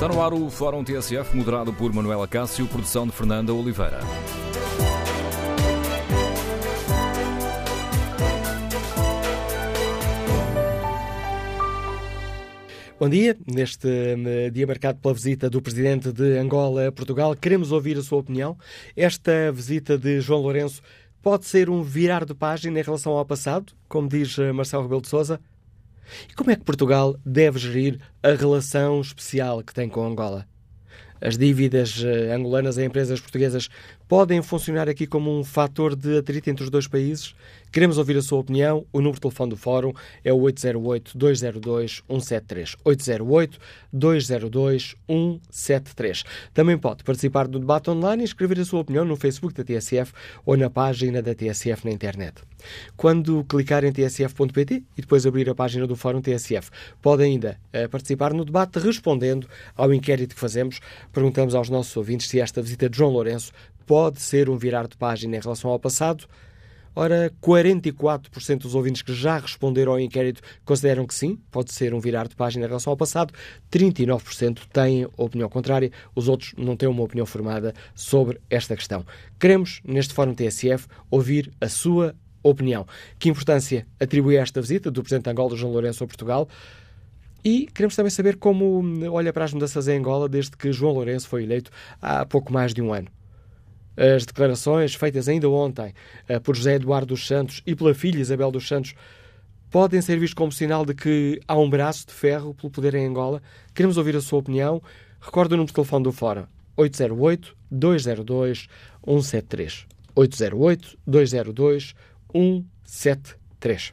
Está no ar o Fórum TSF, moderado por Manuela Cássio, produção de Fernanda Oliveira. Bom dia. Neste hum, dia marcado pela visita do presidente de Angola a Portugal, queremos ouvir a sua opinião. Esta visita de João Lourenço pode ser um virar de página em relação ao passado, como diz eh, Marcelo Rebelo de Sousa? E como é que Portugal deve gerir a relação especial que tem com Angola? As dívidas eh, angolanas a empresas portuguesas podem funcionar aqui como um fator de atrito entre os dois países? Queremos ouvir a sua opinião. O número de telefone do Fórum é o 808-202-173. 808-202-173. Também pode participar do debate online e escrever a sua opinião no Facebook da TSF ou na página da TSF na internet. Quando clicar em tsf.pt e depois abrir a página do Fórum TSF, pode ainda uh, participar no debate respondendo ao inquérito que fazemos. Perguntamos aos nossos ouvintes se esta visita de João Lourenço pode ser um virar de página em relação ao passado. Ora, 44% dos ouvintes que já responderam ao inquérito consideram que sim, pode ser um virar de página em relação ao passado. 39% têm opinião contrária, os outros não têm uma opinião formada sobre esta questão. Queremos, neste Fórum TSF, ouvir a sua opinião. Que importância atribui a esta visita do Presidente de Angola, João Lourenço, a Portugal? E queremos também saber como olha para as mudanças em Angola desde que João Lourenço foi eleito há pouco mais de um ano. As declarações feitas ainda ontem eh, por José Eduardo dos Santos e pela filha Isabel dos Santos podem ser vistos como sinal de que há um braço de ferro pelo poder em Angola. Queremos ouvir a sua opinião. Recorde o número de telefone do Fórum: 808-202-173. 808-202-173.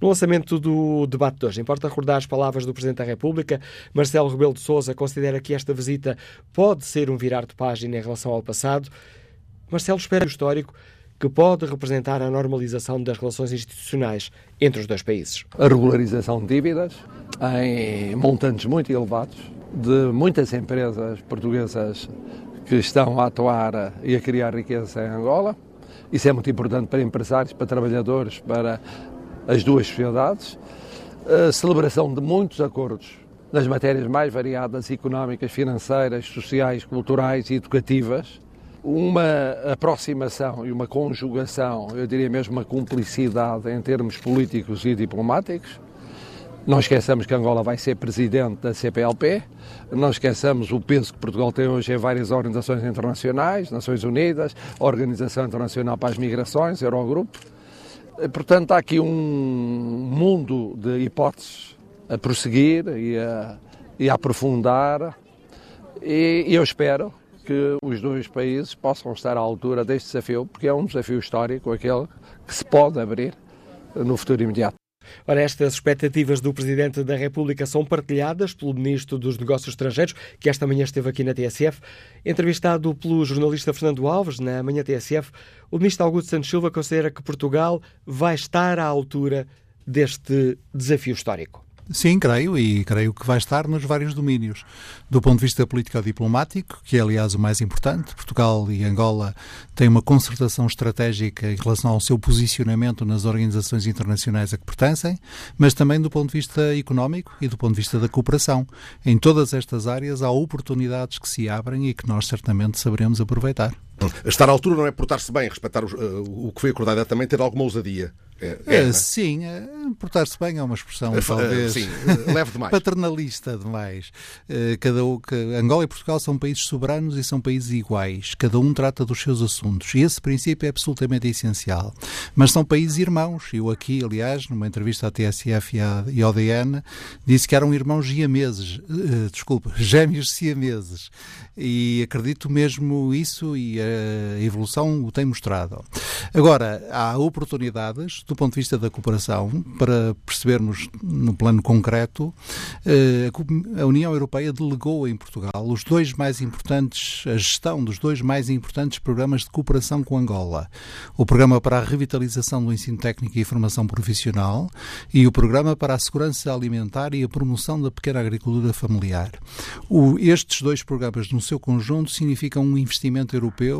No lançamento do debate de hoje, importa recordar as palavras do Presidente da República. Marcelo Rebelo de Sousa considera que esta visita pode ser um virar de página em relação ao passado. Marcelo espera o histórico que pode representar a normalização das relações institucionais entre os dois países. A regularização de dívidas em montantes muito elevados de muitas empresas portuguesas que estão a atuar e a criar riqueza em Angola. Isso é muito importante para empresários, para trabalhadores, para as duas sociedades. A celebração de muitos acordos nas matérias mais variadas, económicas, financeiras, sociais, culturais e educativas, uma aproximação e uma conjugação, eu diria mesmo uma cumplicidade em termos políticos e diplomáticos. Não esqueçamos que Angola vai ser presidente da CPLP, não esqueçamos o peso que Portugal tem hoje em várias organizações internacionais, Nações Unidas, Organização Internacional para as Migrações, Eurogrupo. Portanto, há aqui um mundo de hipóteses a prosseguir e a, e a aprofundar, e eu espero que os dois países possam estar à altura deste desafio, porque é um desafio histórico, aquele que se pode abrir no futuro imediato. Ora, estas expectativas do Presidente da República são partilhadas pelo Ministro dos Negócios Estrangeiros, que esta manhã esteve aqui na TSF. Entrevistado pelo jornalista Fernando Alves, na manhã TSF, o Ministro Augusto Santos Silva considera que Portugal vai estar à altura deste desafio histórico. Sim, creio, e creio que vai estar nos vários domínios. Do ponto de vista político-diplomático, que é aliás o mais importante, Portugal e Angola têm uma concertação estratégica em relação ao seu posicionamento nas organizações internacionais a que pertencem, mas também do ponto de vista económico e do ponto de vista da cooperação. Em todas estas áreas há oportunidades que se abrem e que nós certamente saberemos aproveitar. Estar à altura não é portar-se bem, respeitar o, o que foi acordado, é também ter alguma ousadia. É, é, é? sim, é, portar-se bem é uma expressão é, talvez sim, leve demais. paternalista demais. Cada, Angola e Portugal são países soberanos e são países iguais. Cada um trata dos seus assuntos. E esse princípio é absolutamente essencial. Mas são países irmãos. Eu aqui, aliás, numa entrevista à TSF e à IODN, disse que eram irmãos siameses. Desculpa, gêmeos siameses. E acredito mesmo isso e evolução o tem mostrado. Agora, há oportunidades do ponto de vista da cooperação, para percebermos no plano concreto, eh, a União Europeia delegou em Portugal os dois mais importantes, a gestão dos dois mais importantes programas de cooperação com Angola. O programa para a revitalização do ensino técnico e formação profissional e o programa para a segurança alimentar e a promoção da pequena agricultura familiar. O, estes dois programas, no seu conjunto, significam um investimento europeu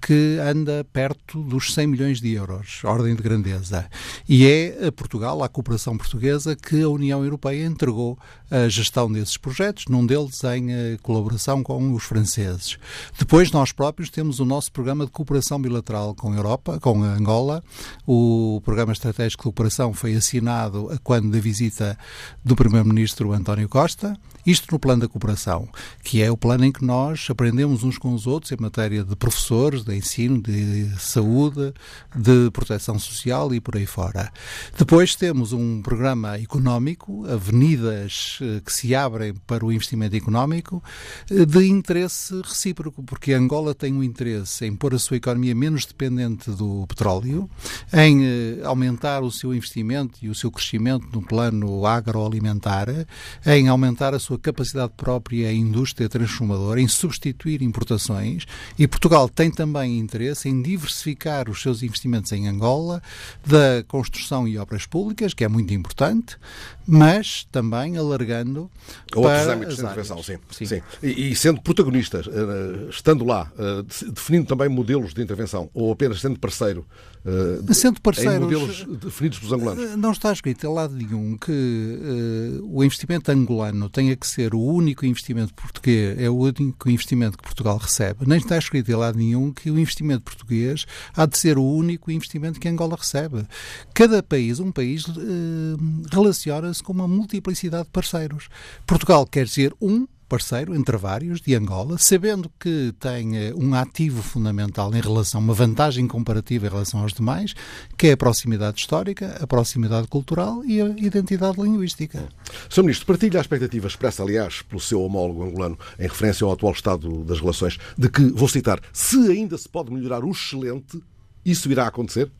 que anda perto dos 100 milhões de euros, ordem de grandeza. E é a Portugal, a cooperação portuguesa, que a União Europeia entregou a gestão desses projetos, num deles em eh, colaboração com os franceses. Depois, nós próprios temos o nosso programa de cooperação bilateral com a Europa, com a Angola. O programa estratégico de cooperação foi assinado quando da visita do Primeiro-Ministro António Costa. Isto no plano da cooperação, que é o plano em que nós aprendemos uns com os outros em matéria de professores, de ensino, de saúde, de proteção social e por aí fora. Depois temos um programa económico, avenidas eh, que se abrem para o investimento económico, eh, de interesse recíproco, porque Angola tem um interesse em pôr a sua economia menos dependente do petróleo, em eh, aumentar o seu investimento e o seu crescimento no plano agroalimentar, em aumentar a sua capacidade própria em indústria transformadora, em substituir importações, e Portugal tem também interesse em diversificar os seus investimentos em Angola, da construção e obras públicas, que é muito importante, mas também alargando outros âmbitos de intervenção, sim. sim. sim. E, e, sendo protagonistas, eh, estando lá, eh, definindo também modelos de intervenção, ou apenas sendo parceiro Uh, Sendo parceiros, modelos definidos pelos angolanos. Eh, não está escrito em lado nenhum que uh, o investimento angolano tenha que ser o único investimento português, é o único investimento que Portugal recebe. Nem está escrito em lado nenhum que o investimento português há de ser o único investimento que Angola recebe. Cada país, um país, uh, relaciona-se com uma multiplicidade de parceiros. Portugal quer ser um parceiro, entre vários, de Angola, sabendo que tem eh, um ativo fundamental em relação, uma vantagem comparativa em relação aos demais, que é a proximidade histórica, a proximidade cultural e a identidade linguística. Sr. Ministro, partilha a expectativa expressa, aliás, pelo seu homólogo angolano, em referência ao atual estado das relações, de que, vou citar, se ainda se pode melhorar o excelente, isso irá acontecer?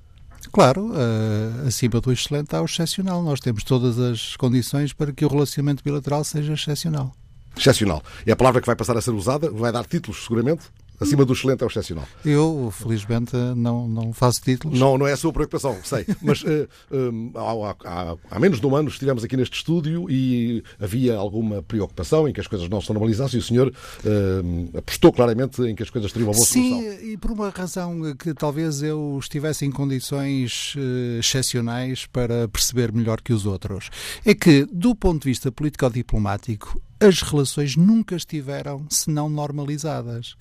Claro, uh, acima do excelente há o excepcional. Nós temos todas as condições para que o relacionamento bilateral seja excepcional. Excepcional. É a palavra que vai passar a ser usada, vai dar títulos, seguramente. Acima do excelente é o excepcional. Eu, felizmente, não, não faço títulos. Não, não é a sua preocupação, sei. Mas uh, uh, há, há, há, menos de um ano estivemos aqui neste estúdio e havia alguma preocupação em que as coisas não se normalizassem e o senhor uh, apostou claramente em que as coisas teriam uma boa Sim, solução. Sim, e por uma razão que talvez eu estivesse em condições excepcionais para perceber melhor que os outros. É que, do ponto de vista político-diplomático, as relações nunca estiveram senão normalizadas.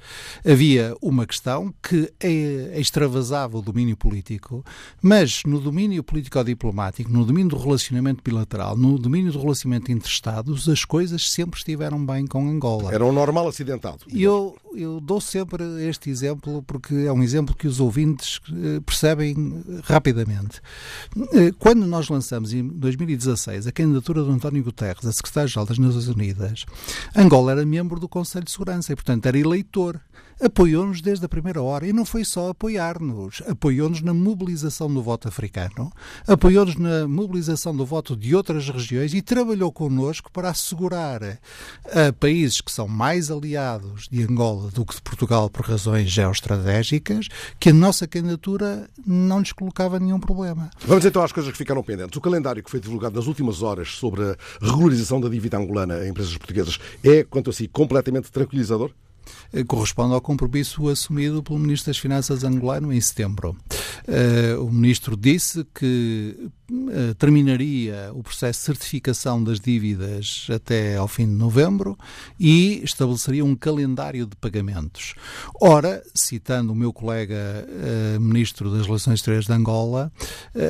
Havia uma questão que é, extravasava o domínio político, mas no domínio político-diplomático, no domínio do relacionamento bilateral, no domínio do relacionamento entre Estados, as coisas sempre estiveram bem com Angola. Era um normal acidentado. E eu, eu dou sempre este exemplo porque é um exemplo que os ouvintes eh, percebem rapidamente. Eh, quando nós lançamos em 2016 a candidatura do António Guterres a secretário-geral das Nações Unidas, Angola era membro do Conselho de Segurança e, portanto, era eleitor apoiou-nos desde a primeira hora. E não foi só apoiar-nos, apoiou-nos na mobilização do voto africano, apoiou-nos na mobilização do voto de outras regiões e trabalhou connosco para assegurar a países que são mais aliados de Angola do que de Portugal por razões geoestratégicas que a nossa candidatura não lhes colocava nenhum problema. Vamos então às coisas que ficaram pendentes. O calendário que foi divulgado nas últimas horas sobre a regularização da dívida angolana em empresas portuguesas é, quanto a si, completamente tranquilizador? Eh, corresponde ao compromisso assumido pelo Ministro das Finanças angolano em setembro. Uh, o Ministro disse que uh, terminaria o processo de certificação das dívidas até ao fim de novembro e estabeleceria um calendário de pagamentos. Ora, citando o meu colega Ministro das Relações Exteriores de Angola,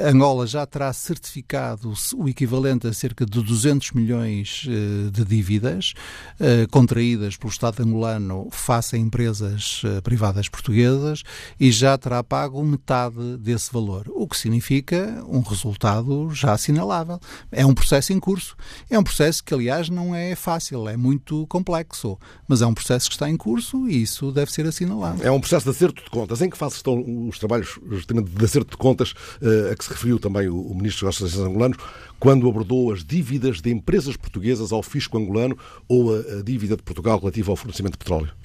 Angola já terá certificado o equivalente a cerca de 200 milhões de dívidas contraídas pelo Estado angolano a empresas privadas portuguesas e já terá pago metade desse valor, o que significa um resultado já assinalável. É um processo em curso. É um processo que, aliás, não é fácil, é muito complexo, mas é um processo que está em curso e isso deve ser assinalado. É um processo de acerto de contas. Em que fase estão os trabalhos justamente de acerto de contas eh, a que se referiu também o Ministro dos Negócios Angolanos quando abordou as dívidas de empresas portuguesas ao fisco angolano ou a dívida de Portugal relativa ao fornecimento de petróleo?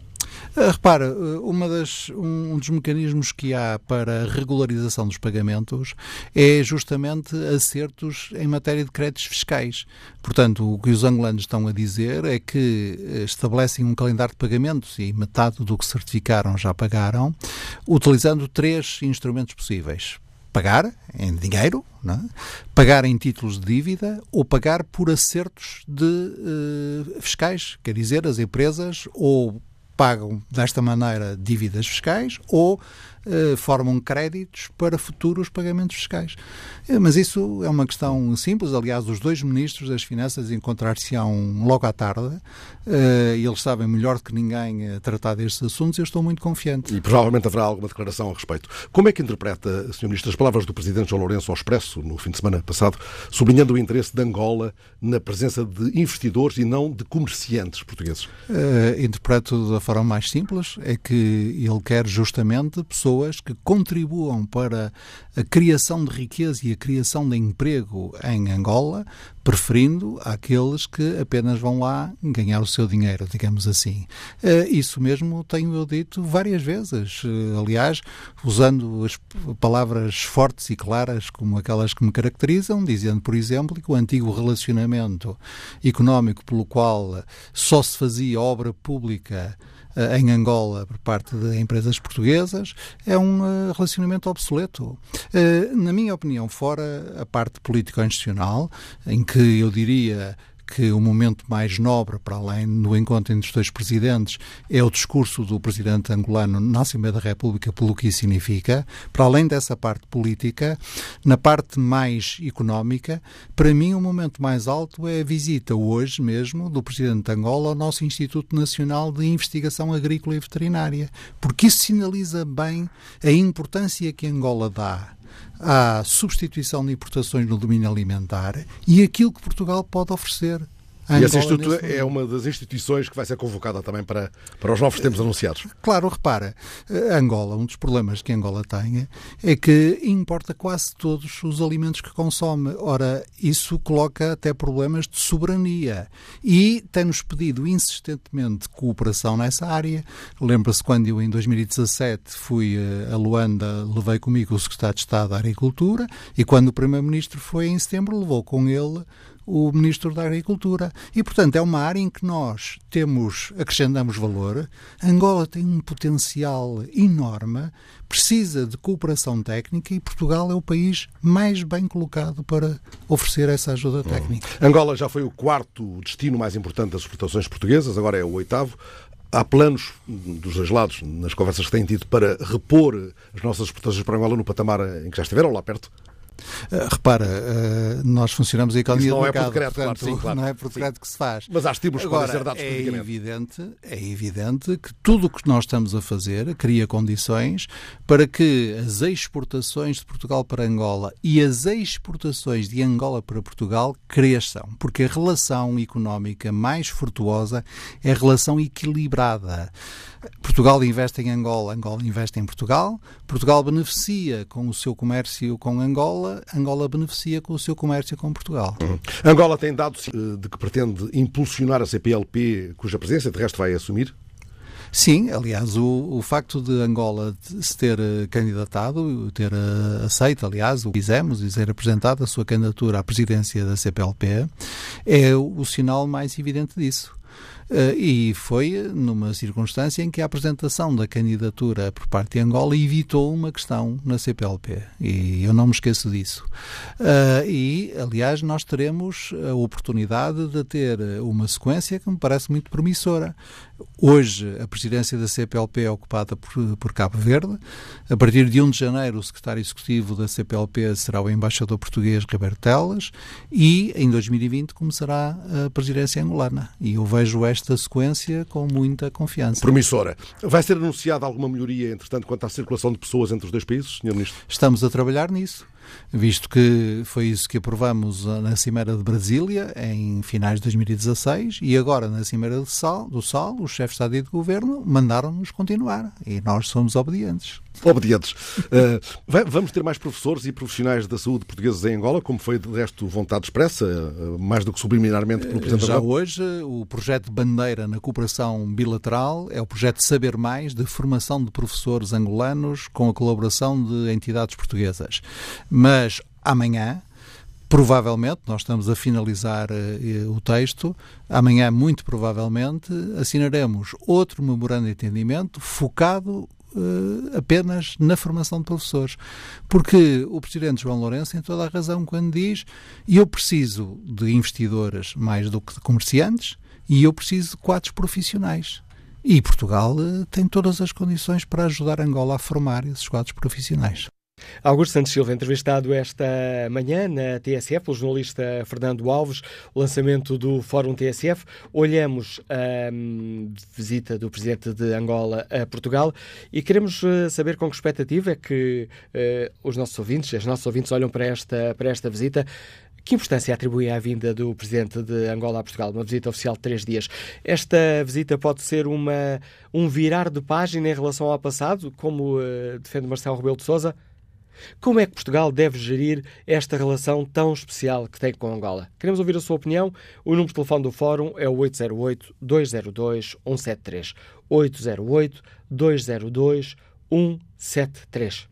Uh, repara, uma das, um, dos mecanismos que há para a regularização dos pagamentos é justamente acertos em matéria de créditos fiscais. Portanto, o que os angolanos estão a dizer é que estabelecem um calendário de pagamentos e metade do que certificaram já pagaram, utilizando três instrumentos possíveis pagar em dinheiro, é? pagar em títulos de dívida ou pagar por acertos de uh, fiscais, quer dizer, as empresas ou pagam desta maneira dívidas fiscais ou uh, formam créditos para futuros pagamentos fiscais. Uh, mas isso é uma questão simples. Aliás, os dois ministros das Finanças encontrar-se-ão logo à tarde e eles sabem melhor do que ninguém tratar destes assuntos. Eu estou muito confiante. E provavelmente haverá alguma declaração a respeito. Como é que interpreta, Sr. Ministro, as palavras do Presidente João Lourenço ao Expresso no fim de semana passado, sublinhando o interesse de Angola na presença de investidores e não de comerciantes portugueses? interpreto da forma mais simples, é que ele quer justamente pessoas que contribuam para a criação de riqueza e a criação de emprego em Angola, preferindo aqueles que apenas vão lá ganhar o seu dinheiro, digamos assim. Eh, isso mesmo tenho eu dito várias vezes, eh, aliás, usando as palavras fortes e claras como aquelas que me caracterizam, dizendo, por exemplo, que o antigo relacionamento económico pelo qual só se fazia obra pública em Angola por parte de empresas portuguesas é um eh, relacionamento obsoleto. Eh, na minha opinião, fora a parte político-institucional, em que eu diria que o momento mais nobre, para além do encontro entre os dois presidentes, é o discurso do presidente angolano na Assembleia da República, pelo que isso significa. Para além dessa parte política, na parte mais económica, para mim o momento mais alto é a visita hoje mesmo do presidente de Angola ao nosso Instituto Nacional de Investigação Agrícola e Veterinária, porque isso sinaliza bem a importância que Angola dá à substituição de importações no domínio alimentar e aquilo que Portugal pode oferecer e esse Instituto é uma das instituições que vai ser convocada também para, para os novos tempos anunciados. Claro, repara, Angola, um dos problemas que Angola tem é que importa quase todos os alimentos que consome. Ora, isso coloca até problemas de soberania e tem-nos pedido insistentemente cooperação nessa área. Lembra-se quando eu, em 2017, fui a Luanda, levei comigo o Secretário de Estado da Agricultura e quando o Primeiro-Ministro foi em setembro, levou com ele o Ministro da Agricultura. E, portanto, é uma área em que nós temos, acrescentamos valor. Angola tem um potencial enorme, precisa de cooperação técnica e Portugal é o país mais bem colocado para oferecer essa ajuda técnica. Hum. Angola já foi o quarto destino mais importante das exportações portuguesas, agora é o oitavo. Há planos dos dois lados, nas conversas que têm tido, para repor as nossas exportações para Angola no patamar em que já estiveram, lá perto? Uh, repara, uh, nós funcionamos a economia não do mercado, é por decreto, portanto, claro, sim, claro. não é por decreto que se faz. Mas há estímulos que podem ser dados é evidente, é evidente que tudo o que nós estamos a fazer cria condições para que as exportações de Portugal para Angola e as exportações de Angola para Portugal cresçam, porque a relação económica mais fortuosa é a relação equilibrada. Portugal investe em Angola, Angola investe em Portugal, Portugal beneficia com o seu comércio com Angola, Angola beneficia com o seu comércio com Portugal. Uhum. Angola tem dados eh, de que pretende impulsionar a CPLP, cuja presença de resto vai assumir? Sim, aliás, o, o facto de Angola se ter eh, candidatado, ter eh, aceito, aliás, o que fizemos e ser apresentado a sua candidatura à presidência da CPLP, é o, o sinal mais evidente disso. Uh, e foi numa circunstância em que a apresentação da candidatura por parte de Angola evitou uma questão na CPLP. E eu não me esqueço disso. Uh, e, aliás, nós teremos a oportunidade de ter uma sequência que me parece muito promissora. Hoje, a presidência da CPLP é ocupada por, por Cabo Verde. A partir de 1 de janeiro, o secretário executivo da CPLP será o embaixador português Ribeiro Telas e, em 2020, começará a presidência angolana. E eu vejo esta sequência com muita confiança. Promissora. Vai ser anunciada alguma melhoria, entretanto, quanto à circulação de pessoas entre os dois países, Sr. Ministro? Estamos a trabalhar nisso. Visto que foi isso que aprovamos na Cimeira de Brasília em finais de 2016 e agora na Cimeira Sal, do Sal, os chefes de Estado e de Governo mandaram-nos continuar e nós somos obedientes. Obedientes. Uh, vamos ter mais professores e profissionais da saúde portugueses em Angola, como foi de resto vontade expressa, uh, mais do que subliminarmente pelo Presidente Já hoje, o projeto de bandeira na cooperação bilateral é o projeto Saber Mais, de formação de professores angolanos com a colaboração de entidades portuguesas. Mas amanhã, provavelmente, nós estamos a finalizar uh, o texto, amanhã, muito provavelmente, assinaremos outro memorando de entendimento focado uh, apenas na formação de professores. Porque o Presidente João Lourenço tem toda a razão quando diz eu preciso de investidores mais do que de comerciantes e eu preciso de quadros profissionais. E Portugal uh, tem todas as condições para ajudar Angola a formar esses quadros profissionais. Augusto Santos Silva, entrevistado esta manhã na TSF pelo jornalista Fernando Alves, o lançamento do Fórum TSF. Olhamos a um, visita do presidente de Angola a Portugal e queremos uh, saber com que expectativa é que uh, os nossos ouvintes, os nossos ouvintes olham para esta, para esta visita. Que importância atribui à vinda do presidente de Angola a Portugal, uma visita oficial de três dias? Esta visita pode ser uma, um virar de página em relação ao passado, como uh, defende Marcelo Rebelo de Sousa? Como é que Portugal deve gerir esta relação tão especial que tem com Angola? Queremos ouvir a sua opinião. O número de telefone do Fórum é o 808-202-173. 808-202-173.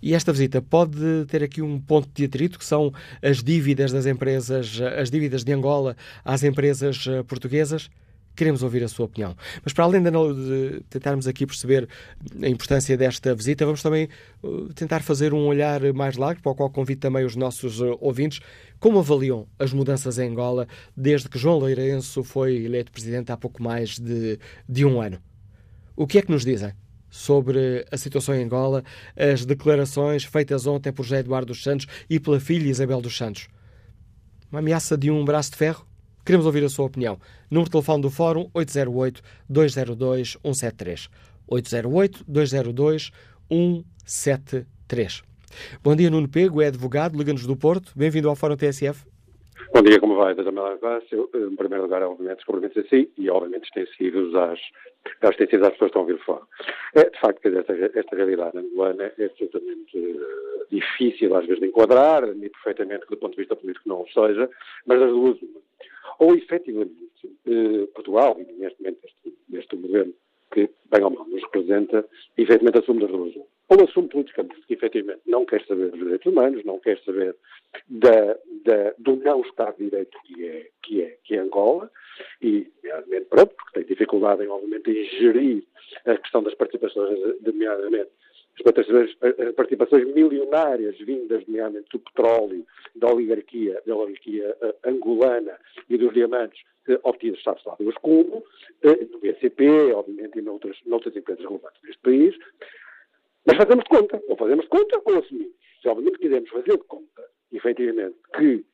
E esta visita pode ter aqui um ponto de atrito, que são as dívidas das empresas, as dívidas de Angola às empresas eh, portuguesas? Queremos ouvir a sua opinião. Mas para além de tentarmos aqui perceber a importância desta visita, vamos também uh, tentar fazer um olhar mais largo, para o qual convido também os nossos uh, ouvintes. Como avaliam as mudanças em Angola desde que João Lourenço foi eleito presidente há pouco mais de, de um ano? O que é que nos dizem? sobre a situação em Angola, as declarações feitas ontem por José Eduardo dos Santos e pela filha Isabel dos Santos. Uma ameaça de um braço de ferro? Queremos ouvir a sua opinião. Número de telefone do Fórum 808-202-173. 808-202-173. Bom dia, Nuno Pego, é advogado, Liga-nos do Porto. Bem-vindo ao Fórum TSF. Bom dia, como vai, Dr. Mela Cássio? Em primeiro lugar, obviamente, cumprimentos a si e, obviamente, extensivos às, às às pessoas que estão a ouvir fórum. É, de facto, esta, esta realidade angolana é absolutamente uh, difícil, às vezes, de enquadrar, e perfeitamente que, do ponto de vista político, não o seja, mas das duas, uma ou efetivamente eh, Portugal, e neste momento este, este governo que, bem ou mal, nos representa, efetivamente assume as duas. Ou assume politicamente que efetivamente não quer saber dos direitos humanos, não quer saber da, da, do não Estado de Direito que é, que é, que é Angola, e, nomeadamente, pronto, porque tem dificuldade, em, obviamente, em gerir a questão das participações, nomeadamente, as participações milionárias vindas, nomeadamente, do petróleo, da oligarquia, da oligarquia uh, angolana e dos diamantes obtidos, sabe-se lá, dos como, no BCP, obviamente, e noutras, noutras empresas relevantes deste país. Mas fazemos conta, ou fazemos conta ou assumimos. Se, obviamente, quisermos fazer conta, efetivamente, que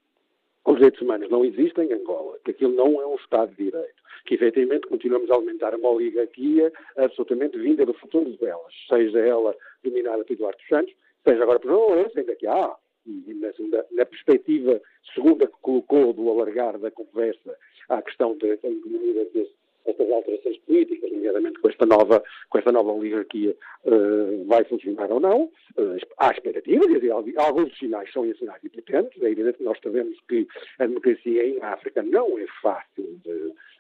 os direitos humanos não existem em Angola, que aquilo não é um Estado de Direito, que efetivamente continuamos a alimentar uma oligarquia absolutamente vinda do futuro delas, seja ela dominada por Eduardo Santos, seja agora por João Lourenço, ainda que há, e na, na, perspectiva segunda que colocou do alargar da conversa à questão de, de, de, estas alterações políticas, nomeadamente com esta nova, com esta nova oligarquia, uh, vai funcionar ou não. Uh, há expectativas, e alguns sinais são sinais importantes. É evidente que nós sabemos que a democracia em África não é fácil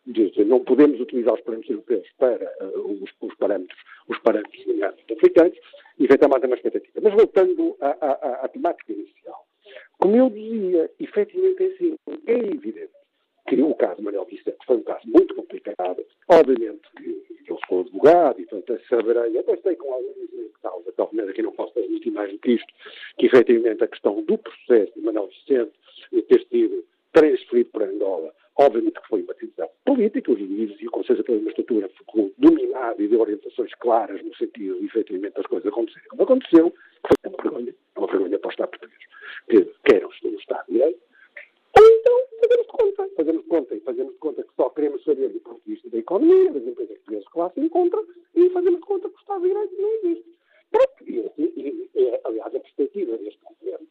de, de não podemos utilizar os parâmetros europeus para uh, os, os, parâmetros, os parâmetros africanos, e eventualmente é uma expectativa. Mas voltando à, à, à temática inicial, como eu dizia, efetivamente é assim, é evidente que o caso Manuel Vicente foi um caso muito complicado. Obviamente que eu sou advogado e, portanto, saberei, até sei com alguns causa, talvez aqui não posso transmitir mais do que isto, que efetivamente a questão do processo de Manuel Vicente ter sido transferido para Angola, obviamente que foi uma decisão política, os líderes e o Conselho de uma ficou dominado e de orientações claras no sentido de, efetivamente, as coisas acontecerem como aconteceu, que foi uma vergonha, é uma vergonha para o Estado português, que quer o Estado de Direito, então fazemos conta, fazemos conta e fazemos conta que só queremos saber do ponto de vista da economia, das empresas portuguesas que lá se encontram, e fazemos conta que o Estado de Direito não existe. Pronto, e, assim, e, e, aliás, a perspectiva deste governo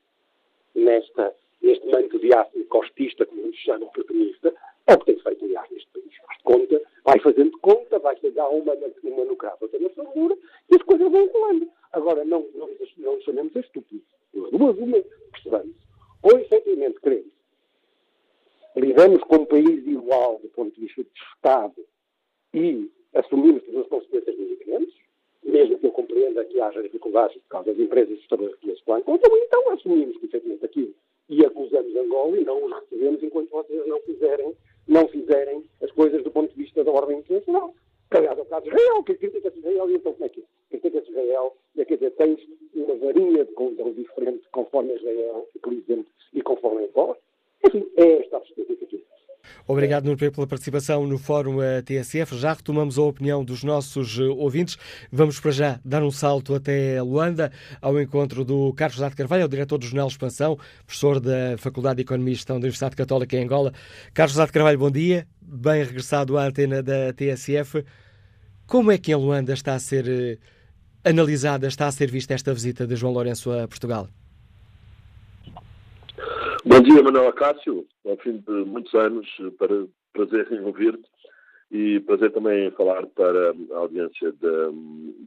nesta, neste manto de ácido costista, como nos chamam oportunista, é o que tem feito, aliás, neste país. Faz conta, vai fazendo conta, vai chegar uma, uma no cravo, outra na ferradura, e as coisas vão rolando. Agora, não, não, não chamemos a estúpidos. Duas, uma, percebamos. Ou, efetivamente, queremos lidamos com um país igual do ponto de vista de Estado e assumimos todas as consequências dos incrementos, mesmo que eu compreenda que haja dificuldades por causa das empresas estatais que se plancam, então assumimos que efetivamente aquilo e acusamos Angola e não os recebemos enquanto vocês não fizerem, não fizerem as coisas do ponto de vista da ordem internacional. Aliás, é o caso Israel, que critica Israel, e então como é que é? Critica Israel, e quer dizer, tens uma varinha de controle diferente conforme Israel, por exemplo, e conforme Angola. É esta a perspectiva. Obrigado, Nuno, pela participação no Fórum eh, TSF. Já retomamos a opinião dos nossos eh, ouvintes. Vamos para já dar um salto até Luanda, ao encontro do Carlos de Carvalho, o diretor do Jornal Expansão, professor da Faculdade de Economia e Gestão da Universidade Católica em Angola. Carlos de Carvalho, bom dia. Bem regressado à antena da TSF. Como é que em Luanda está a ser eh, analisada, está a ser vista esta visita de João Lourenço a Portugal? Bom dia, Manuel Acácio. Ao fim de muitos anos, para prazer em ouvir-te e prazer também em falar para a audiência da,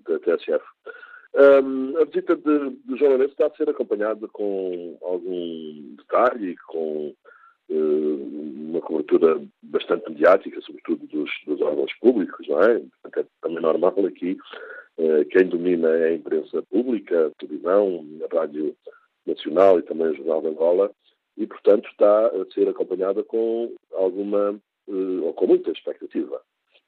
da TSF. Um, a visita de, de João Lourenço está a ser acompanhada com algum detalhe e com uh, uma cobertura bastante mediática, sobretudo dos, dos órgãos públicos, não é? é também normal aqui. Uh, quem domina é a imprensa pública, a televisão, a rádio nacional e também o Jornal de Angola e, portanto, está a ser acompanhada com alguma, eh, ou com muita expectativa.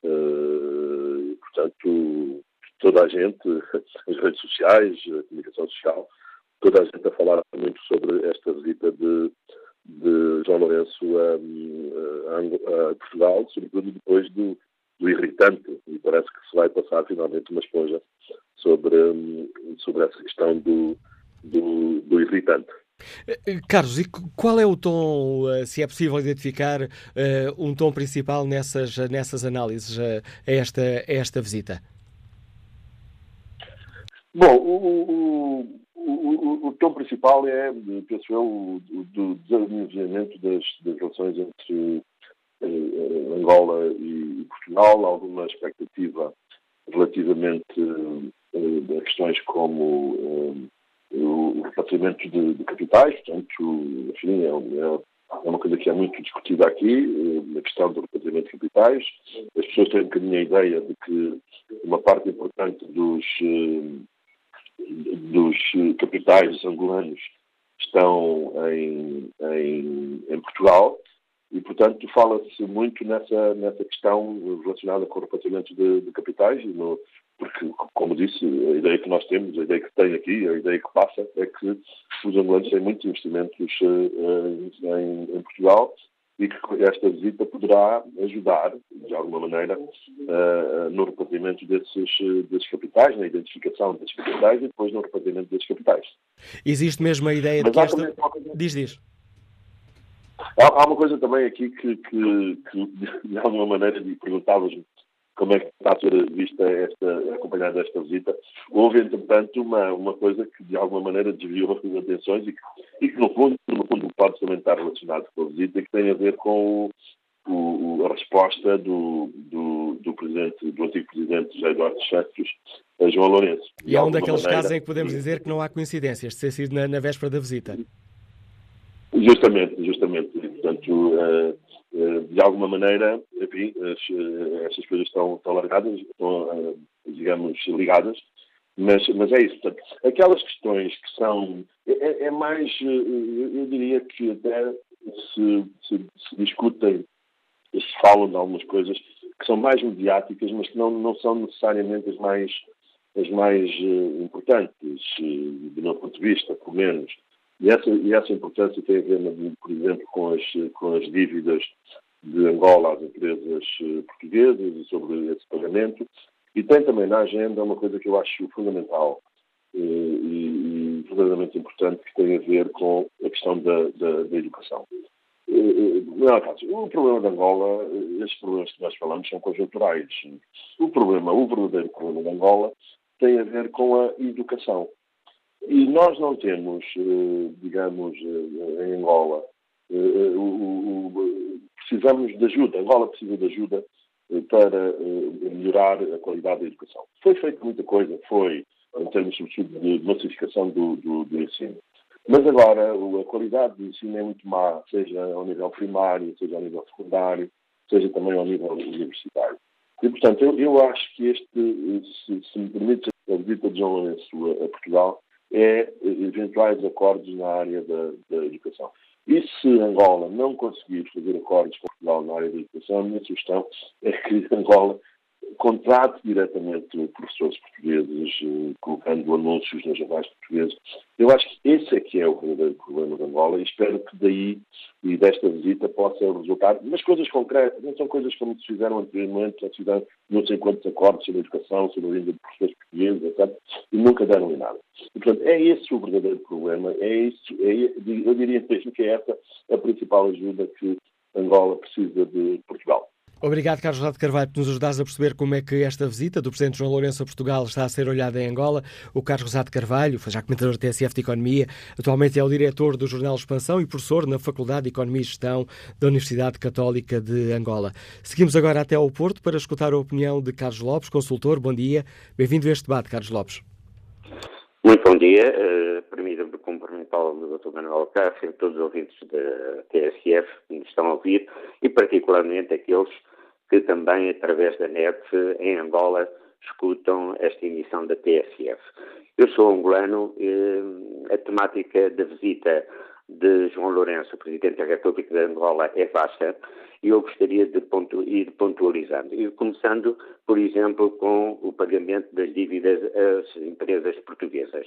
Eh, portanto, toda a gente, as redes sociais, a comunicação social, toda a gente a falar muito sobre esta visita de, de João Lourenço a, a, a, Portugal, sobretudo depois do, do irritante, e parece que se vai passar finalmente uma esponja sobre, sobre essa questão do, do, do irritante. Eh, eh, Carlos, e qual é o tom, eh, se é possível identificar um tom principal nessas, nessas análises a esta, a esta visita? Bom, o, o, o, o, tom principal é, penso eu, o, do desenvolvimento das, das relações entre eh, Angola e Portugal, alguma expectativa relativamente eh, a questões como eh, o repatriamento de, de, capitais, portanto, enfim, é, é, é, uma coisa que é muito discutida aqui, eh, a questão do repatriamento de capitais. As pessoas têm um bocadinho a ideia de que uma parte importante dos, eh, dos capitais angolanos estão em, em, em Portugal e, portanto, fala-se muito nessa, nessa questão relacionada com o repatriamento de, de capitais e no, porque, como disse, a ideia que nós temos, a ideia que tem aqui, a ideia que passa, é que os angolanos têm muitos investimentos uh, em, em, Portugal e que esta visita poderá ajudar, de alguma maneira, uh, no repartimento desses, desses capitais, na identificação desses capitais e depois no repartimento desses capitais. Existe mesmo a ideia Mas de que esta... Diz, diz. Há, há, uma coisa também aqui que, que, que de alguma maneira, me perguntavas-me como é que está a ser vista esta, acompanhada esta visita. Houve, entretanto, uma, uma coisa que de alguma maneira desviou as atenções e que, e que no, fundo, no fundo pode também estar relacionado com a visita, que tem a ver com o, o, a resposta do, do, do, presidente, do antigo presidente José Eduardo Santos a João Lourenço. E é um daqueles maneira, casos em que podemos dizer que não há coincidências, de ter sido na, na véspera da visita. Justamente, justamente. Portanto, uh, de alguma maneira, enfim, as, uh, estas coisas estão, estão largadas, estão, digamos, ligadas, mas, mas é isso. Portanto, aquelas questões que são. É, é, é mais. eu diria que até se, se, se, discutem, se falam de algumas coisas que são mais mediáticas, mas que não, não são necessariamente as mais, as mais importantes, do meu ponto de vista, pelo menos. E essa, e essa importância tem a ver, por exemplo, com as, com as dívidas de Angola às empresas eh, portuguesas e sobre esse pagamento. E tem também na agenda uma coisa que eu acho fundamental eh, e, e verdadeiramente importante, que tem a ver com a questão da, da, da educação. Eh, não é fácil. O problema de Angola, estes problemas que nós falamos são conjunturais. O problema, o verdadeiro problema de Angola, tem a ver com a educação. E nós não temos, digamos, em Angola, precisamos de ajuda, Angola precisa de ajuda para melhorar a qualidade da educação. Foi feita muita coisa, foi em termos, de massificação do, do, do ensino. Mas agora a qualidade do ensino é muito má, seja ao nível primário, seja ao nível secundário, seja também ao nível universitário. E, portanto, eu, eu acho que este, se, se me permite a visita de João Lourenço a, Portugal, é eventuais acordos na área da, da, educação. E se Angola não conseguir fazer acordos com Portugal na área da educação, a minha sugestão é que Angola contrate diretamente professores portugueses, eh, colocando anúncios nos jornais portugueses. Eu acho que esse é que é o verdadeiro problema de Angola e espero que daí e desta visita possa resultar, mas coisas concretas, não são coisas como se fizeram anteriormente, já se fizeram não sei quantos acordos sobre a educação, sobre a vinda de professores portugueses, etc., e nunca deram em nada. E, portanto, é esse o verdadeiro problema, é isso, é, eu diria mesmo que é essa a principal ajuda que Angola precisa de Portugal. Obrigado, Carlos Rado Carvalho, por nos ajudares a perceber como é que esta visita do Presidente João Lourenço a Portugal está a ser olhada em Angola. O Carlos Rosado Carvalho, foi já comentador da TSF de Economia, atualmente é o diretor do jornal Expansão e professor na Faculdade de Economia e Gestão da Universidade Católica de Angola. Seguimos agora até ao Porto para escutar a opinião de Carlos Lopes, consultor. Bom dia. Bem-vindo a este debate, Carlos Lopes. Muito bom dia. Uh, Permita-me cumprimentar o Dr. Manuel Cássio todos os ouvintes da TSF que nos estão a ouvir e particularmente aqueles que também, através da net, em Angola, escutam esta emissão da TSF. Eu sou angolano, eh, a temática da visita de João Lourenço, Presidente da República de Angola, é vasta e eu gostaria de pontu ir pontualizando. E começando, por exemplo, com o pagamento das dívidas às empresas portuguesas.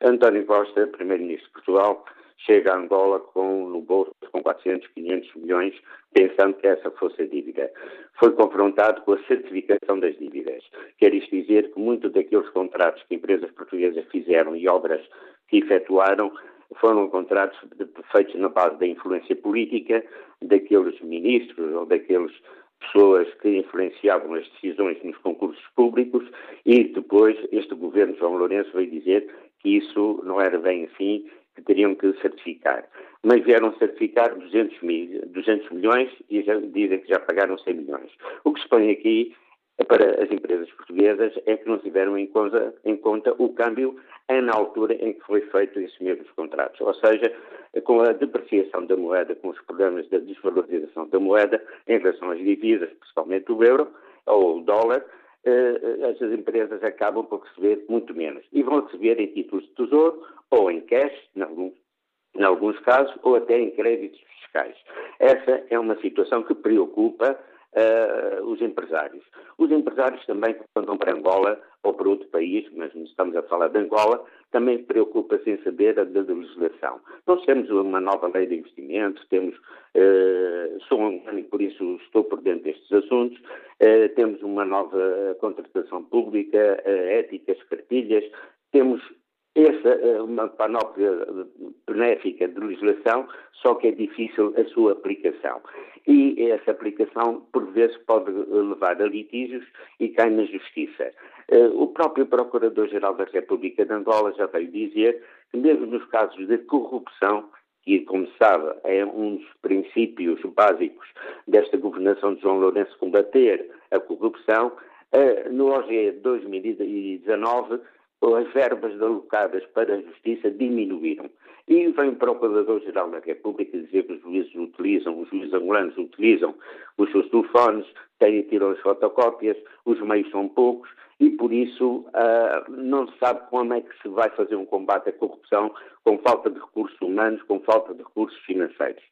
António Costa, Primeiro-Ministro de Portugal, chega a Angola com, no bolso com 400, 500 milhões, pensando que essa fosse a dívida. Foi confrontado com a certificação das dívidas. Quer isto dizer que muitos daqueles contratos que empresas portuguesas fizeram e obras que efetuaram foram contratos feitos na base da influência política daqueles ministros ou daqueles pessoas que influenciavam as decisões nos concursos públicos e depois este governo João Lourenço veio dizer que isso não era bem assim que teriam que certificar. Mas vieram certificar 200, mil, 200 milhões e já dizem que já pagaram 100 milhões. O que se põe aqui para as empresas portuguesas é que não tiveram em conta, em conta o câmbio na altura em que foi feito esses mesmos contratos. Ou seja, com a depreciação da moeda, com os problemas da desvalorização da moeda em relação às divisas, principalmente o euro ou o dólar, eh, essas empresas acabam por receber muito menos. E vão receber em títulos de tesouro ou em cash, em alguns, em alguns casos, ou até em créditos fiscais. Essa é uma situação que preocupa uh, os empresários. Os empresários também, quando vão para Angola ou para outro país, mas estamos a falar de Angola, também preocupa-se em saber a da legislação. Nós temos uma nova lei de investimentos, temos, uh, sou um e por isso estou por dentro destes assuntos, uh, temos uma nova contratação pública, uh, éticas, cartilhas, temos essa é uma panóplia benéfica de legislação, só que é difícil a sua aplicação. E essa aplicação, por vezes, pode levar a litígios e cai na justiça. Eh, o próprio Procurador-Geral da República de Angola já veio dizer que, mesmo nos casos de corrupção, que, como sabe, é um dos princípios básicos desta governação de João Lourenço combater a corrupção, eh, no OGE 2019 as verbas alocadas para a Justiça diminuíram. E vem o Procurador-Geral da República dizer que os juízes utilizam, os juízes angolanos utilizam os seus telefones, têm, tiram as fotocópias, os meios são poucos e, por isso, uh, não se sabe como é que se vai fazer um combate à corrupção com falta de recursos humanos, com falta de recursos financeiros.